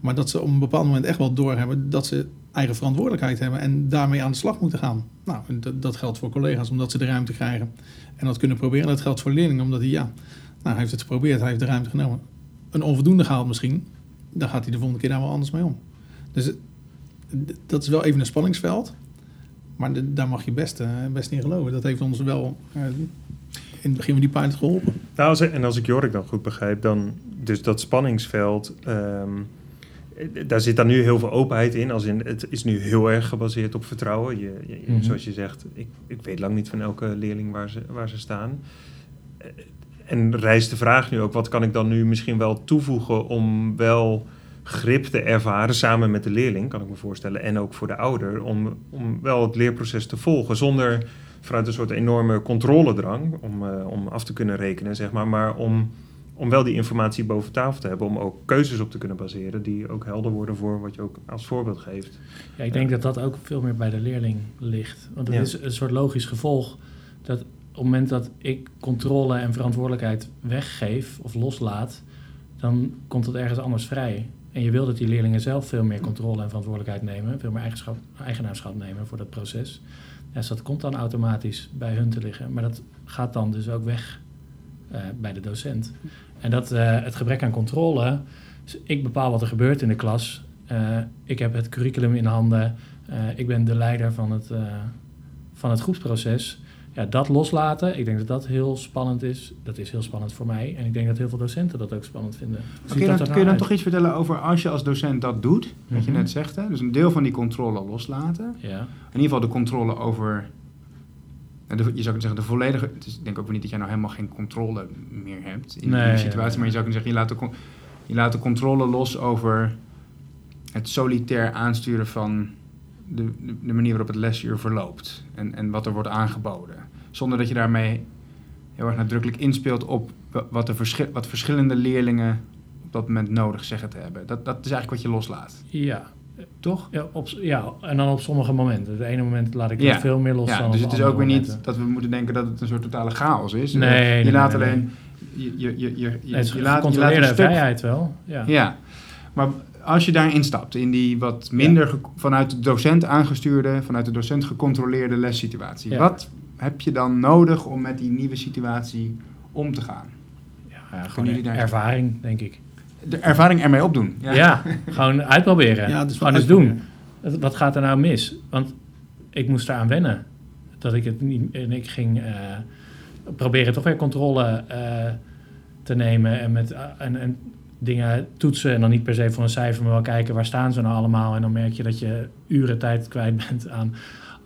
Maar dat ze op een bepaald moment echt wel doorhebben dat ze eigen verantwoordelijkheid hebben en daarmee aan de slag moeten gaan. Nou, dat, geldt voor collega's omdat ze de ruimte krijgen en dat kunnen proberen. Dat geldt voor leerlingen omdat hij, ja, nou, hij heeft het geprobeerd, hij heeft de ruimte genomen. Een onvoldoende gehaald misschien, dan gaat hij de volgende keer daar wel anders mee om. Dus d- dat is wel even een spanningsveld, maar daar mag je best, eh, best in geloven. Dat heeft ons wel eh, in het begin van die pilot geholpen. Nou, en als ik Jorik dan goed begrijp, dan dus dat spanningsveld, ehm, eh, daar zit dan nu heel veel openheid in. Als in, het is nu heel erg gebaseerd op vertrouwen. Je, je- Mhm. Zoals je zegt, ik, ik weet lang niet van elke leerling waar ze, waar ze staan. Eh, En rijst de vraag nu ook, wat kan ik dan nu misschien wel toevoegen om wel grip te ervaren samen met de leerling, kan ik me voorstellen, en ook voor de ouder, om, om wel het leerproces te volgen zonder vanuit een soort enorme controledrang om, eh, om af te kunnen rekenen, zeg maar, maar om, om wel die informatie boven tafel te hebben, om ook keuzes op te kunnen baseren die ook helder worden voor wat je ook als voorbeeld geeft. Ja, ik denk dat dat ook veel meer bij de leerling ligt. Want het Ja. is een soort logisch gevolg dat op het moment dat ik controle en verantwoordelijkheid weggeef of loslaat, dan komt het ergens anders vrij. En je wil dat die leerlingen zelf veel meer controle en verantwoordelijkheid nemen, veel meer eigenschap, eigenaarschap nemen voor dat proces. Ja, dus dat komt dan automatisch bij hun te liggen. Maar dat gaat dan dus ook weg eh, bij de docent. En dat eh, het gebrek aan controle, dus ik bepaal wat er gebeurt in de klas. Eh, ik heb het curriculum in handen. Eh, ik ben de leider van het, van het groepsproces. Ja, dat loslaten, ik denk dat dat heel spannend is. Dat is heel spannend voor mij. En ik denk dat heel veel docenten dat ook spannend vinden. Ziet Kun je, dan, kun je dan toch iets vertellen over als je als docent dat doet, wat je Mhm. net zegt, hè? dus een deel van die controle loslaten. Ja. In ieder geval de controle over, de, je zou kunnen zeggen de volledige, is, ik denk ook weer niet dat jij nou helemaal geen controle meer hebt in Nee, die situatie, ja. maar je zou kunnen zeggen, je laat, de, je laat de controle los over het solitair aansturen van de, de, manier waarop het lesuur verloopt en, en wat er wordt aangeboden. Zonder dat je daarmee heel erg nadrukkelijk inspeelt op wa- wat, de verschil, wat verschillende leerlingen op dat moment nodig zeggen te hebben. Dat, dat is eigenlijk wat je loslaat, Ja. Toch? Ja, op, ja, en dan op sommige momenten. Het ene moment laat ik Ja. veel meer los Ja, dan dus het is ook weer niet dat we moeten denken dat het een soort totale chaos is. Nee, je nee, laat nee, alleen... Je, je, je, je, je, Het je laat, je laat gecontroleerde een stuk... vrijheid wel. Ja. Ja, maar als je daarin instapt, in die wat minder vanuit de docent aangestuurde, vanuit de docent gecontroleerde lessituatie. Wat heb je dan nodig om met die nieuwe situatie om te gaan? Ja, gewoon ervaring, denk ik. De ervaring ermee opdoen. Ja, gewoon uitproberen. Ja, wel gewoon eens doen. Wat- gaat er nou mis? Want ik moest eraan wennen. Dat ik het niet... En ik ging eh, proberen toch weer controle eh, te nemen. En, met, eh, en, en dingen toetsen. En dan niet per se voor een cijfer, maar wel kijken waar staan ze nou allemaal. En dan merk je dat je uren tijd kwijt bent aan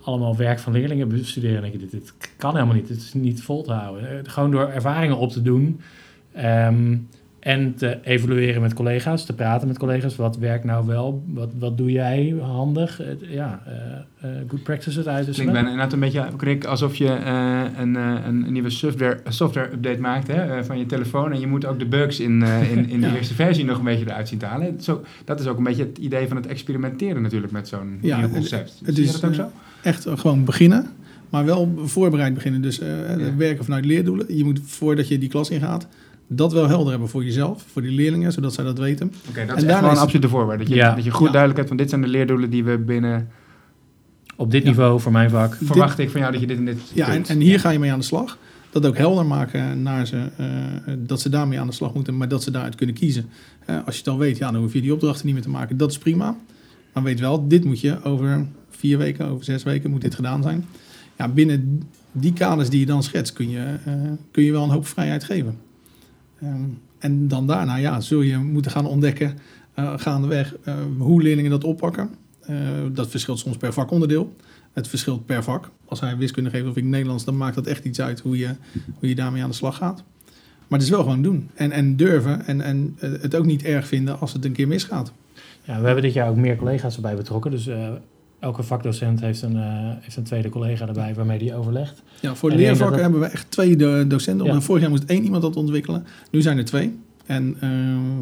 allemaal werk van leerlingen bestuderen. En dan denk je, dit, dit kan helemaal niet. Dit is niet vol te houden. Gewoon door ervaringen op te doen. Ehm, en te evalueren met collega's, te praten met collega's. Wat werkt nou wel? Wat, wat doe jij handig? Ja, eh, eh, good practices uit. Klinkt bijna inderdaad een beetje, Rick, alsof je eh, een, een, nieuwe software, software update maakt hè, van je telefoon. En je moet ook de bugs in, in, in de Ja. eerste versie nog een beetje eruit zien te halen. Zo, dat is ook een beetje het idee van het experimenteren natuurlijk met zo'n Ja, nieuw het- concept. het is, dat ook zo? Echt gewoon beginnen, maar wel voorbereid beginnen. Dus eh, Ja. werken vanuit leerdoelen. Je moet voordat je die klas ingaat, dat wel helder hebben voor jezelf, voor die leerlingen, zodat zij dat weten. Oké, dat en is wel een absolute voorwaarde. Dat je, Ja. dat je goed Ja. duidelijk hebt van dit zijn de leerdoelen die we binnen... Op dit Ja. niveau voor mijn vak. Verwacht ik van jou dat je dit en dit Ja, en hier ga je mee aan de slag. Dat ook helder maken naar ze, eh, dat ze daarmee aan de slag moeten, maar dat ze daaruit kunnen kiezen. Eh, als je het al weet, ja, dan hoef je die opdrachten niet meer te maken. Dat is prima. Maar weet wel, dit moet je over vier weken, over zes weken moet dit gedaan zijn. Ja, binnen die kaders die je dan schetst, kun je, eh, kun je wel een hoop vrijheid geven. Ehm, en dan daarna, ja, zul je moeten gaan ontdekken, eh, gaandeweg, eh, hoe leerlingen dat oppakken. Eh, dat verschilt soms per vakonderdeel. Het verschilt per vak. Als hij wiskunde geeft of ik Nederlands, dan maakt dat echt iets uit hoe je, hoe je daarmee aan de slag gaat. Maar het is wel gewoon doen. En, en durven en, en het ook niet erg vinden als het een keer misgaat. Ja, we hebben dit jaar ook meer collega's erbij betrokken. Dus elke vakdocent heeft een, eh, heeft een tweede collega erbij waarmee die overlegt. Ja, voor denk leervakken dat hebben we echt twee do- docenten. Ja. Vorig jaar moest één iemand dat ontwikkelen. Nu zijn er twee. En eh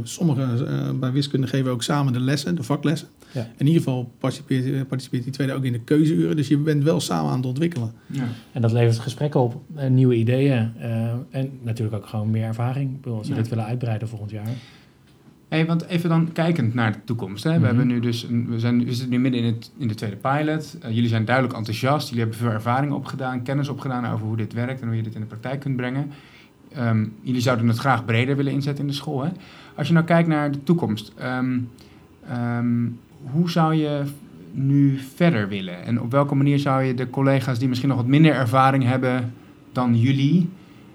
sommige eh, bij wiskunde geven we ook samen de lessen, de vaklessen. Ja. In ieder geval participeert, participeert die tweede ook in de keuzeuren. Dus je bent wel samen aan het ontwikkelen. Ja. En dat levert gesprekken op, eh, nieuwe ideeën. eh, en natuurlijk ook gewoon meer ervaring. Ik bedoel, als we Ja. dit willen uitbreiden volgend jaar. Hey, want even dan kijkend naar de toekomst. Hè. We, Mhm. hebben nu dus een, we, zijn, we zitten nu midden in, het, in de tweede pilot. Eh, jullie zijn duidelijk enthousiast. Jullie hebben veel ervaring opgedaan, kennis opgedaan over hoe dit werkt en hoe je dit in de praktijk kunt brengen. Ehm, jullie zouden het graag breder willen inzetten in de school. Hè? Als je nou kijkt naar de toekomst, ehm, ehm, hoe zou je nu verder willen? En op welke manier zou je de collega's die misschien nog wat minder ervaring hebben dan jullie,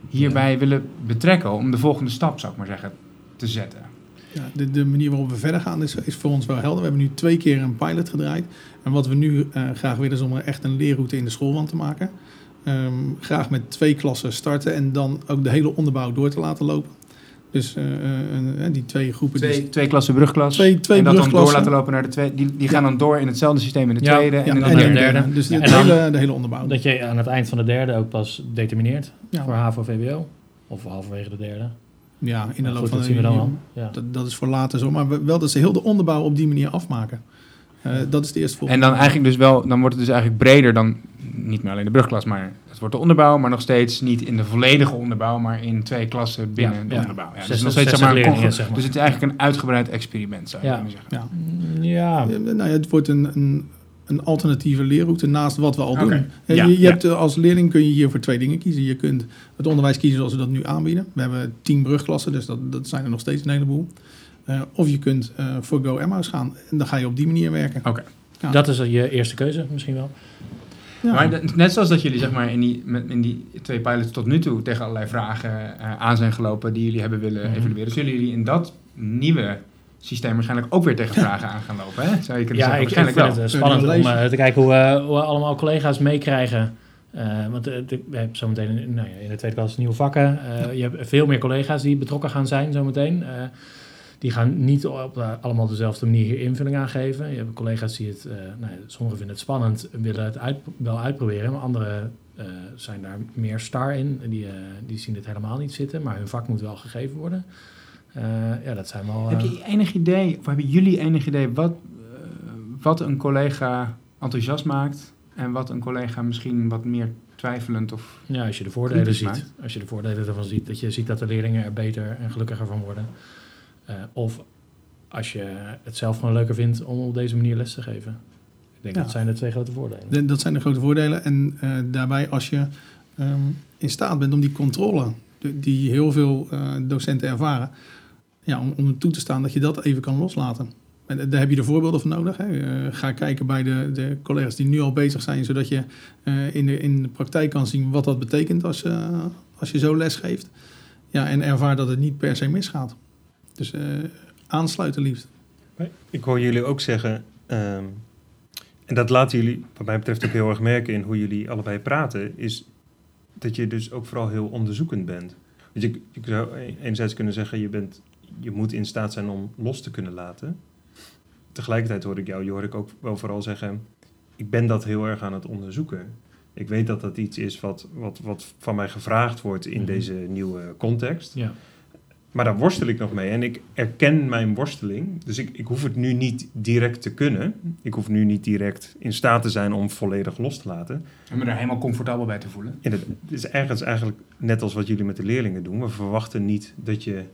hierbij willen betrekken om de volgende stap, zou ik maar zeggen, te zetten? Ja, de, de manier waarop we verder gaan is, is voor ons wel helder. We hebben nu twee keer een pilot gedraaid. En wat we nu eh, graag willen is om er echt een leerroute in de schoolwand te maken. Ehm, graag met twee klassen starten en dan ook de hele onderbouw door te laten lopen. Dus eh, eh, die twee groepen... die- Twee, twee klassen brugklas. Twee- twee en dat dan door laten lopen naar de tweede. Die, die gaan Ja. dan door in hetzelfde systeem in de Ja. tweede. ja, en en dan de de de derde. Dus de, Ja, de en dan- hele, de hele onderbouw. Dat je aan het eind van de derde ook pas determineert Ja. voor HAVO-VWO. Of halverwege de derde. Ja, in de loop goed, van dat de zien we dan jaar. wel. Ja. Dat, dat is voor later zo. Maar we- wel dat ze heel de onderbouw op die manier afmaken. Eh, dat is de eerste En volgende. dan eigenlijk dus wel, dan wordt het dus eigenlijk breder dan niet meer alleen de brugklas, maar het wordt de onderbouw, maar nog steeds niet in de volledige onderbouw, maar in twee klassen binnen Ja, de ja. onderbouw. Ja, dus, Zes- nog steeds, zeg 60 maar, een leerlingen, conge- zeg maar. dus het is eigenlijk een uitgebreid experiment, zou je Ja. kunnen zeggen. Ja. Ja, nou ja, het wordt een, een, een alternatieve leerroute naast wat we al doen. Eh, Ja, je je ja. hebt, eh, als leerling kun je hier voor twee dingen kiezen. Je kunt het onderwijs kiezen zoals we dat nu aanbieden. We hebben tien brugklassen, dus dat, dat zijn er nog steeds een heleboel. Eh, of je kunt eh, voor Go Emmaus gaan. En dan ga je op die manier werken. Oké. Ja. dat is je eerste keuze misschien wel. Ja. Maar net zoals dat jullie zeg maar, in, die, met, in die twee pilots tot nu toe tegen allerlei vragen eh, aan zijn gelopen die jullie hebben willen Mhm. evalueren, zullen jullie in dat nieuwe systeem waarschijnlijk ook weer tegen vragen aan gaan lopen, hè? Zou je kunnen Ja, zeggen? ik, ik Waarschijnlijk vind wel. het eh, spannend om eh, te kijken hoe, eh, hoe allemaal collega's meekrijgen. Eh, want eh, we hebben zometeen in- nou ja, in de tweede klas nieuwe vakken. Eh, Je hebt veel meer collega's die betrokken gaan zijn zometeen. Eh, die gaan niet op eh, allemaal dezelfde manier hier invulling aan geven. Je hebt collega's die het, eh, nou ja, sommigen vinden het spannend en willen het uit, wel uitproberen. Maar anderen eh, zijn daar meer star in. Die, eh, die zien het helemaal niet zitten, maar hun vak moet wel gegeven worden. Eh, ja, dat zijn wel... Heb eh, je enig idee, of hebben jullie enig idee wat, eh, wat een collega enthousiast maakt en wat een collega misschien wat meer twijfelend of... Ja, als je de voordelen ziet. maakt. Als je de voordelen ervan ziet. Dat je ziet dat de leerlingen er beter en gelukkiger van worden. Eh, of als je het zelf gewoon leuker vindt om op deze manier les te geven. Ik denk Ja. dat zijn de twee grote voordelen. De- dat zijn de grote voordelen. En eh, daarbij als je ehm, in staat bent om die controle, die heel veel eh, docenten ervaren, ja, om, om toe te staan dat je dat even kan loslaten. En daar heb je de voorbeelden van nodig. Hè. Eh, ga kijken bij de, de collega's die nu al bezig zijn, zodat je eh, in, de, in de praktijk kan zien wat dat betekent als, eh, als je zo les geeft. Ja, en ervaar dat het niet per se misgaat. Dus aansluiten liefst. Ik hoor jullie ook zeggen, ehm, en dat laten jullie wat mij betreft ook heel erg merken in hoe jullie allebei praten, is dat je dus ook vooral heel onderzoekend bent. Dus je, je zou enerzijds kunnen zeggen, je, bent, je moet in staat zijn om los te kunnen laten. Tegelijkertijd hoor ik jou, je hoor ik ook wel vooral zeggen, ik ben dat heel erg aan het onderzoeken. Ik weet dat dat iets is wat, wat, wat van mij gevraagd wordt in Mhm. deze nieuwe context. Ja. Maar daar worstel ik nog mee en ik erken mijn worsteling. Dus ik, ik hoef het nu niet direct te kunnen. Ik hoef nu niet direct in staat te zijn om volledig los te laten. En me daar helemaal comfortabel bij te voelen. En het is ergens eigenlijk net als wat jullie met de leerlingen doen. We verwachten niet dat je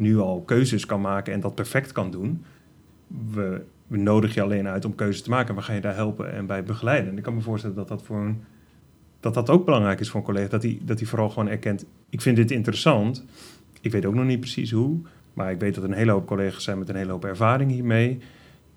nu al keuzes kan maken en dat perfect kan doen. We, we nodigen je alleen uit om keuzes te maken. En we gaan je daar helpen en bij begeleiden. En ik kan me voorstellen dat dat, voor een, dat, dat ook belangrijk is voor een collega. Dat hij, dat hij vooral gewoon erkent, ik vind dit interessant. Ik weet ook nog niet precies hoe. Maar ik weet dat een hele hoop collega's zijn met een hele hoop ervaring hiermee.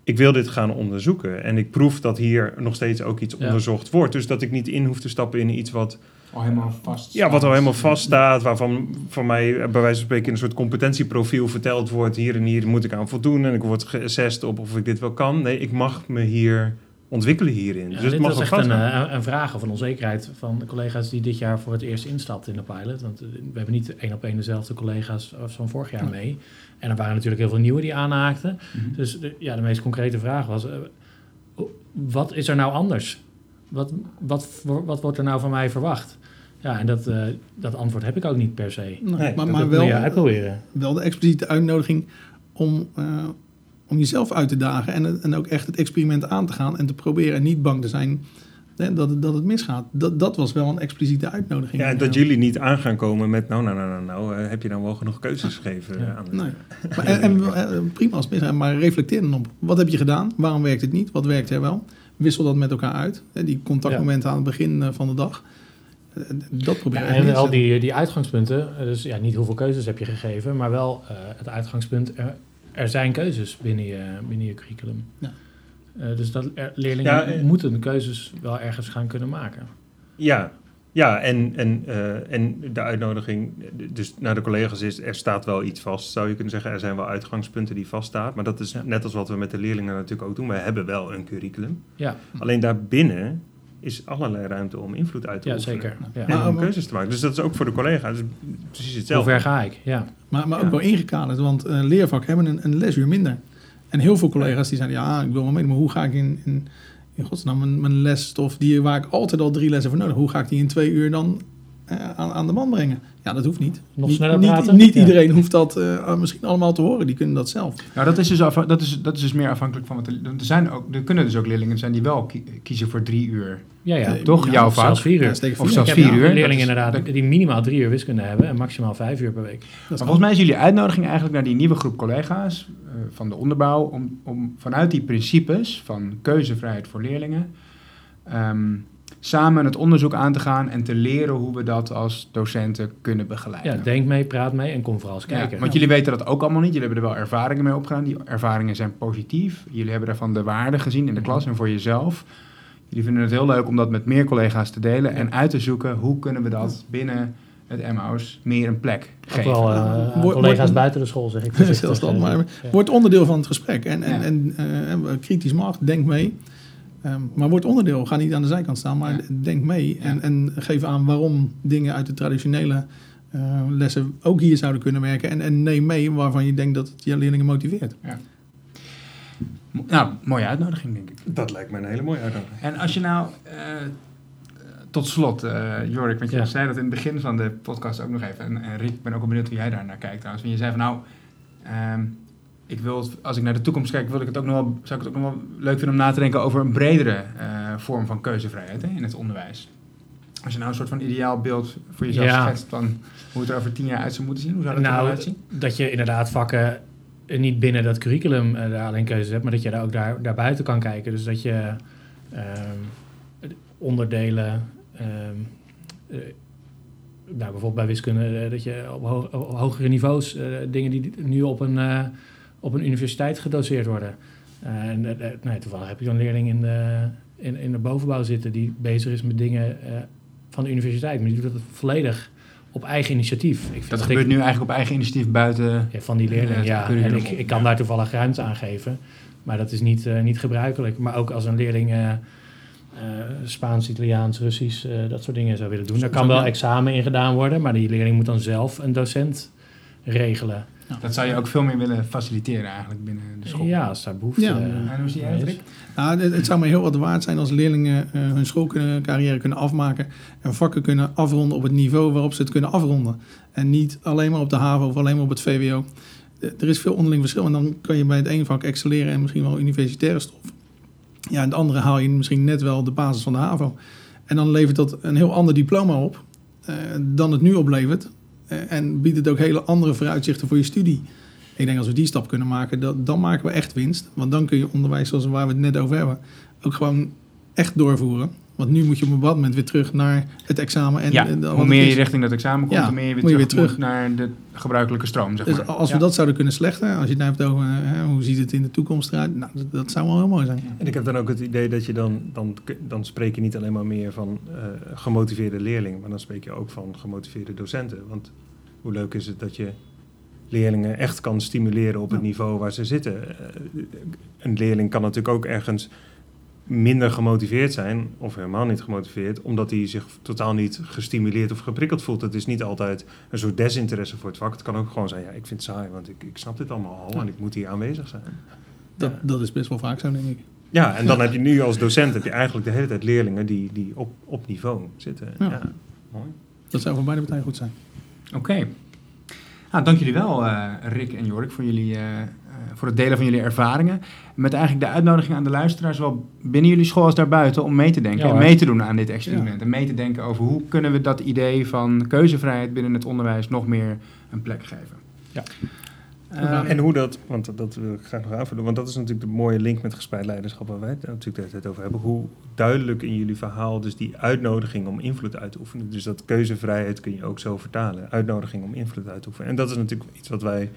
Ik wil dit gaan onderzoeken. En ik proef dat hier nog steeds ook iets Ja. onderzocht wordt. Dus dat ik niet in hoef te stappen in iets wat Al helemaal vast. ja, wat al helemaal vaststaat, waarvan van mij eh, bij wijze van spreken in een soort competentieprofiel verteld wordt, hier en hier moet ik aan voldoen en ik word geassessed op of ik dit wel kan. Nee, ik mag me hier ontwikkelen hierin. Ja, dus het dit mag was echt een, eh, een vraag of een onzekerheid van de collega's die dit jaar voor het eerst instapten in de pilot. Want eh, we hebben niet één op één dezelfde collega's als van vorig jaar Ja. mee. En er waren natuurlijk heel veel nieuwe die aanhaakten. Mhm. Dus de, ja, de meest concrete vraag was: wat is er nou anders? Wat, wat, voor- wat wordt er nou van mij verwacht? Ja, en dat, eh, dat antwoord heb ik ook niet per se. Nee, Nee, maar maar wel, je uitproberen. wel de expliciete uitnodiging om, eh, om jezelf uit te dagen en, en ook echt het experiment aan te gaan en te proberen en niet bang te zijn hè, dat, het, dat het misgaat. Dat, dat was wel een expliciete uitnodiging. Ja, en dat jullie niet aan gaan komen met, nou, nou, nou, nou, nou eh, heb je dan wel genoeg keuzes gegeven Ja. aan Nee. Maar, en, en, eh, prima als misgaat, maar reflecteer dan op. Wat heb je gedaan? Waarom werkt het niet? Wat werkt er wel? Wissel dat met elkaar uit. Hè, Die contactmomenten aan het begin eh, van de dag. Dat probeer Ja, en al die, die uitgangspunten, dus ja, niet hoeveel keuzes heb je gegeven, maar wel eh, het uitgangspunt, er, er zijn keuzes binnen je, binnen je curriculum. Ja. Eh, dus dat er- leerlingen Ja, eh. moeten keuzes wel ergens gaan kunnen maken. Ja, Ja, en, en, eh, en de uitnodiging, dus naar de collega's is, er staat wel iets vast, zou je kunnen zeggen. Er zijn wel uitgangspunten die vaststaan. Maar dat is Ja. net als wat we met de leerlingen natuurlijk ook doen. We hebben wel een curriculum. Ja, Alleen daarbinnen is allerlei ruimte om invloed uit te ja oefenen. zeker. Ja. En om keuzes te maken. Dus dat is ook voor de collega's precies Hoe hetzelfde. ver ga ik? Ja. Maar, maar ook Ja. wel ingekaderd, want eh leervak hebben een, een lesuur minder. En heel veel collega's die zeiden, ja, ik wil wel mee, maar hoe ga ik in, in, in godsnaam mijn, mijn lesstof, die, waar ik altijd al drie lessen voor nodig heb, hoe ga ik die in twee uur dan eh, aan, aan de man brengen? Ja, dat hoeft niet. Nog niet, sneller niet, praten? Niet Ja. iedereen hoeft dat eh, misschien allemaal te horen, die kunnen dat zelf. Nou, dat is, dus afha- dat, is, dat is dus meer afhankelijk van wat er, er zijn ook, er kunnen dus ook leerlingen zijn die wel ki- kiezen voor drie uur. Ja, ja. Eh, Toch? ja, Jouw of vak. Zelfs vier uur. Ja, Of zelfs Ik vier heb uur. leerlingen inderdaad dat- die minimaal drie uur wiskunde hebben en maximaal vijf uur per week. Dat Maar volgens mij is jullie uitnodiging eigenlijk naar die nieuwe groep collega's eh, van de onderbouw om, om vanuit die principes van keuzevrijheid voor leerlingen ehm, samen het onderzoek aan te gaan en te leren hoe we dat als docenten kunnen begeleiden. Ja, denk mee, praat mee en kom vooral eens Ja, kijken. want jullie weten dat ook allemaal niet. Jullie hebben er wel ervaringen mee opgedaan. Die ervaringen zijn positief. Jullie hebben daarvan de waarde gezien in de klas en voor jezelf. Jullie vinden het heel leuk om dat met meer collega's te delen en uit te zoeken hoe kunnen we dat binnen het Emmaus meer een plek Ook geven. wel eh, collega's buiten de school, zeg ik. Zelfs dat, maar Ja. wordt onderdeel van het gesprek. En, en, Ja. en eh, kritisch mag, denk mee. Ehm, maar wordt onderdeel, ga niet aan de zijkant staan, maar Ja. denk mee. Ja. En, en geef aan waarom dingen uit de traditionele eh, lessen ook hier zouden kunnen werken. En, en neem mee waarvan je denkt dat het je leerlingen motiveert. Mo- Nou, mooie uitnodiging denk ik. Dat lijkt me een hele mooie uitdaging. En als je nou, eh, tot slot, eh Jorik, want je Ja. zei dat in het begin van de podcast ook nog even. En, en Rick, ik ben ook wel benieuwd hoe jij daar naar kijkt trouwens. Want je zei van nou, ehm, ik wil, het- als ik naar de toekomst kijk, wil ik het ook nog wel, zou ik het ook nog wel leuk vinden om na te denken over een bredere eh, vorm van keuzevrijheid hè, in het onderwijs. Als je nou een soort van ideaal beeld voor jezelf Ja. schetst van hoe het er over tien jaar uit zou moeten zien, hoe zou dat er Nou, nou uitzien? dat je inderdaad vakken eh, niet binnen dat curriculum eh, daar alleen keuzes hebt, maar dat je daar ook daar, daarbuiten kan kijken. Dus dat je ehm, onderdelen, ehm, eh, nou, bijvoorbeeld bij wiskunde, dat je op, ho- op hogere niveaus dingen die nu op een, op een universiteit gedoseerd worden. Eh, en, eh, eh, nee, toevallig heb je een leerling in de, in, in de bovenbouw zitten die bezig is met dingen van de universiteit, maar die doet dat volledig op eigen initiatief. Ik vind Dat ik- gebeurt nu eigenlijk op eigen initiatief buiten. ja, van die Ja, leerling, het ja. En ik, ik kan daar toevallig ruimte aan geven. Maar dat is niet, niet gebruikelijk. Maar ook als een leerling Spaans, Italiaans, Russisch, dat soort dingen zou willen doen. Daar kan wel examen in gedaan worden. Maar die leerling moet dan zelf een docent regelen. Dat zou je ook veel meer willen faciliteren eigenlijk binnen de school. Ja, als daar behoefte Ja. eh, En hoe zie jij het? Nou, het, het zou me heel wat waard zijn als leerlingen eh, hun schoolcarrière kunnen afmaken en vakken kunnen afronden op het niveau waarop ze het kunnen afronden. En niet alleen maar op de HAVO of alleen maar op het VWO. Eh, Er is veel onderling verschil en dan kan je bij het ene vak excelleren en misschien wel universitaire stof. Ja, en het andere haal je misschien net wel de basis van de HAVO. En dan levert dat een heel ander diploma op eh, dan het nu oplevert. Eh, en biedt het ook hele andere vooruitzichten voor je studie. Ik denk als we die stap kunnen maken, dat, dan maken we echt winst. Want dan kun je onderwijs zoals waar we het net over hebben, ook gewoon echt doorvoeren. Want nu moet je op een bepaald moment weer terug naar het examen. En, ja, en dan- hoe meer je richting dat examen komt, Ja, hoe meer je weer je terug, weer naar de gebruikelijke stroom, zeg Dus maar. als Ja. we dat zouden kunnen slechten, als je het nou hebt over hè, hoe ziet het in de toekomst eruit, nou, dat, dat zou wel heel mooi zijn. En ik heb dan ook het idee dat je dan, dan, dan spreek je niet alleen maar meer van eh, gemotiveerde leerlingen, maar dan spreek je ook van gemotiveerde docenten. Want hoe leuk is het dat je leerlingen echt kan stimuleren op het niveau waar ze zitten. Eh, een leerling kan natuurlijk ook ergens minder gemotiveerd zijn, of helemaal niet gemotiveerd, omdat hij zich totaal niet gestimuleerd of geprikkeld voelt. Het is niet altijd een soort desinteresse voor het vak. Het kan ook gewoon zijn, ja, ik vind het saai, want ik, ik snap dit allemaal al en ik moet hier aanwezig zijn. Dat, Ja. dat is best wel vaak zo, denk ik. Ja, en dan heb je nu als docent heb je eigenlijk de hele tijd leerlingen die, die op, op niveau zitten. Ja. Ja. mooi. Dat zou voor beide partijen goed zijn. Oké. Nou, dank jullie wel, eh, Rick en Jorik, voor, jullie, eh, voor het delen van jullie ervaringen. Met eigenlijk de uitnodiging aan de luisteraars, zowel binnen jullie school als daarbuiten, om mee te denken Ja, en mee te doen aan dit experiment. En mee te denken over hoe kunnen we dat idee van keuzevrijheid binnen het onderwijs nog meer een plek geven. Ja. En hoe dat, want dat wil ik graag nog aanvullen, want dat is natuurlijk de mooie link met gespreid leiderschap waar wij het natuurlijk de hele tijd over hebben. Hoe duidelijk in jullie verhaal dus die uitnodiging om invloed uit te oefenen. Dus dat keuzevrijheid kun je ook zo vertalen. Uitnodiging om invloed uit te oefenen. En dat is natuurlijk iets wat wij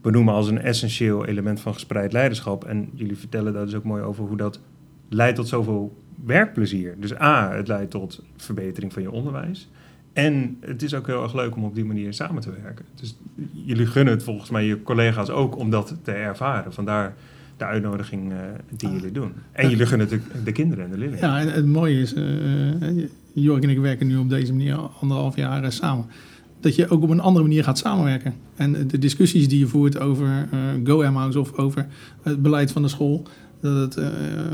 benoemen als een essentieel element van gespreid leiderschap. En jullie vertellen daar dus ook mooi over hoe dat leidt tot zoveel werkplezier. Dus A, het leidt tot verbetering van je onderwijs. En het is ook heel erg leuk om op die manier samen te werken. Dus jullie gunnen het volgens mij je collega's ook om dat te ervaren. Vandaar de uitnodiging eh, die jullie doen. En jullie gunnen het de, de kinderen en de leerlingen. Ja, en het mooie is, Jorg en ik werken nu op deze manier anderhalf jaar samen. Dat je ook op een andere manier gaat samenwerken. En de discussies die je voert over eh Go-Amhouse of over het beleid van de school, dat het eh,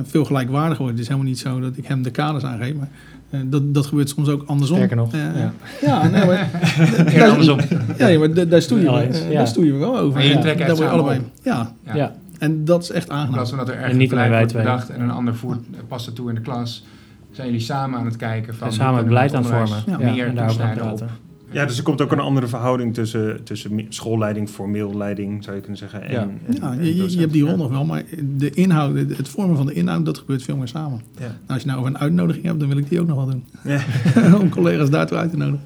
veel gelijkwaardiger wordt. Het is helemaal niet zo dat ik hem de kaders aangeef, maar eh, dat, dat gebeurt soms ook andersom. Sterker nog, ja. ja, nee, maar, Eerder andersom. Ja, ja, maar da- daar stoeien we, Ja, ja. daar stoeien we wel over. En jullie Ja, trekken daar je allebei. Ja, Ja. Ja. en dat is echt In aangenaam. plaats van dat er En ergens niet een alleen beleid wij wordt twee. bedacht en een ander voert, past het toe in de klas, zijn jullie samen aan het kijken van... En hoe samen het beleid aan het vormen. Ja. Meer en daarover op praten. Ja, dus er komt ook een andere verhouding tussen, tussen schoolleiding, formeel leiding, zou je kunnen zeggen. En, Ja. en- Ja, en je, hebt die rol Ja. nog wel, maar de inhoud, het vormen van de inhoud, dat gebeurt veel meer samen. Ja. Nou, als je nou over een uitnodiging hebt, dan wil ik die ook nog wel doen. Ja. Om collega's daartoe uit te nodigen.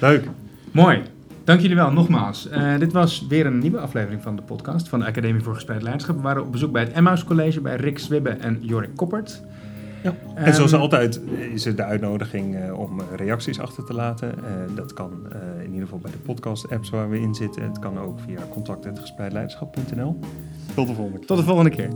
Leuk. Mooi. Dank jullie wel, nogmaals. Eh, dit was weer een nieuwe aflevering van de podcast van de Academie voor Gespreid Leiderschap. We waren op bezoek bij het Emmaus College bij Rick Swibbe en Jorik Koppert. Ja. En zoals Ehm, altijd is er de uitnodiging eh, om reacties achter te laten. Eh, dat kan eh, in ieder geval bij de podcast-apps waar we in zitten. Het kan ook via contact.gespreidleiderschap.nl. Tot de volgende keer. Tot de volgende keer.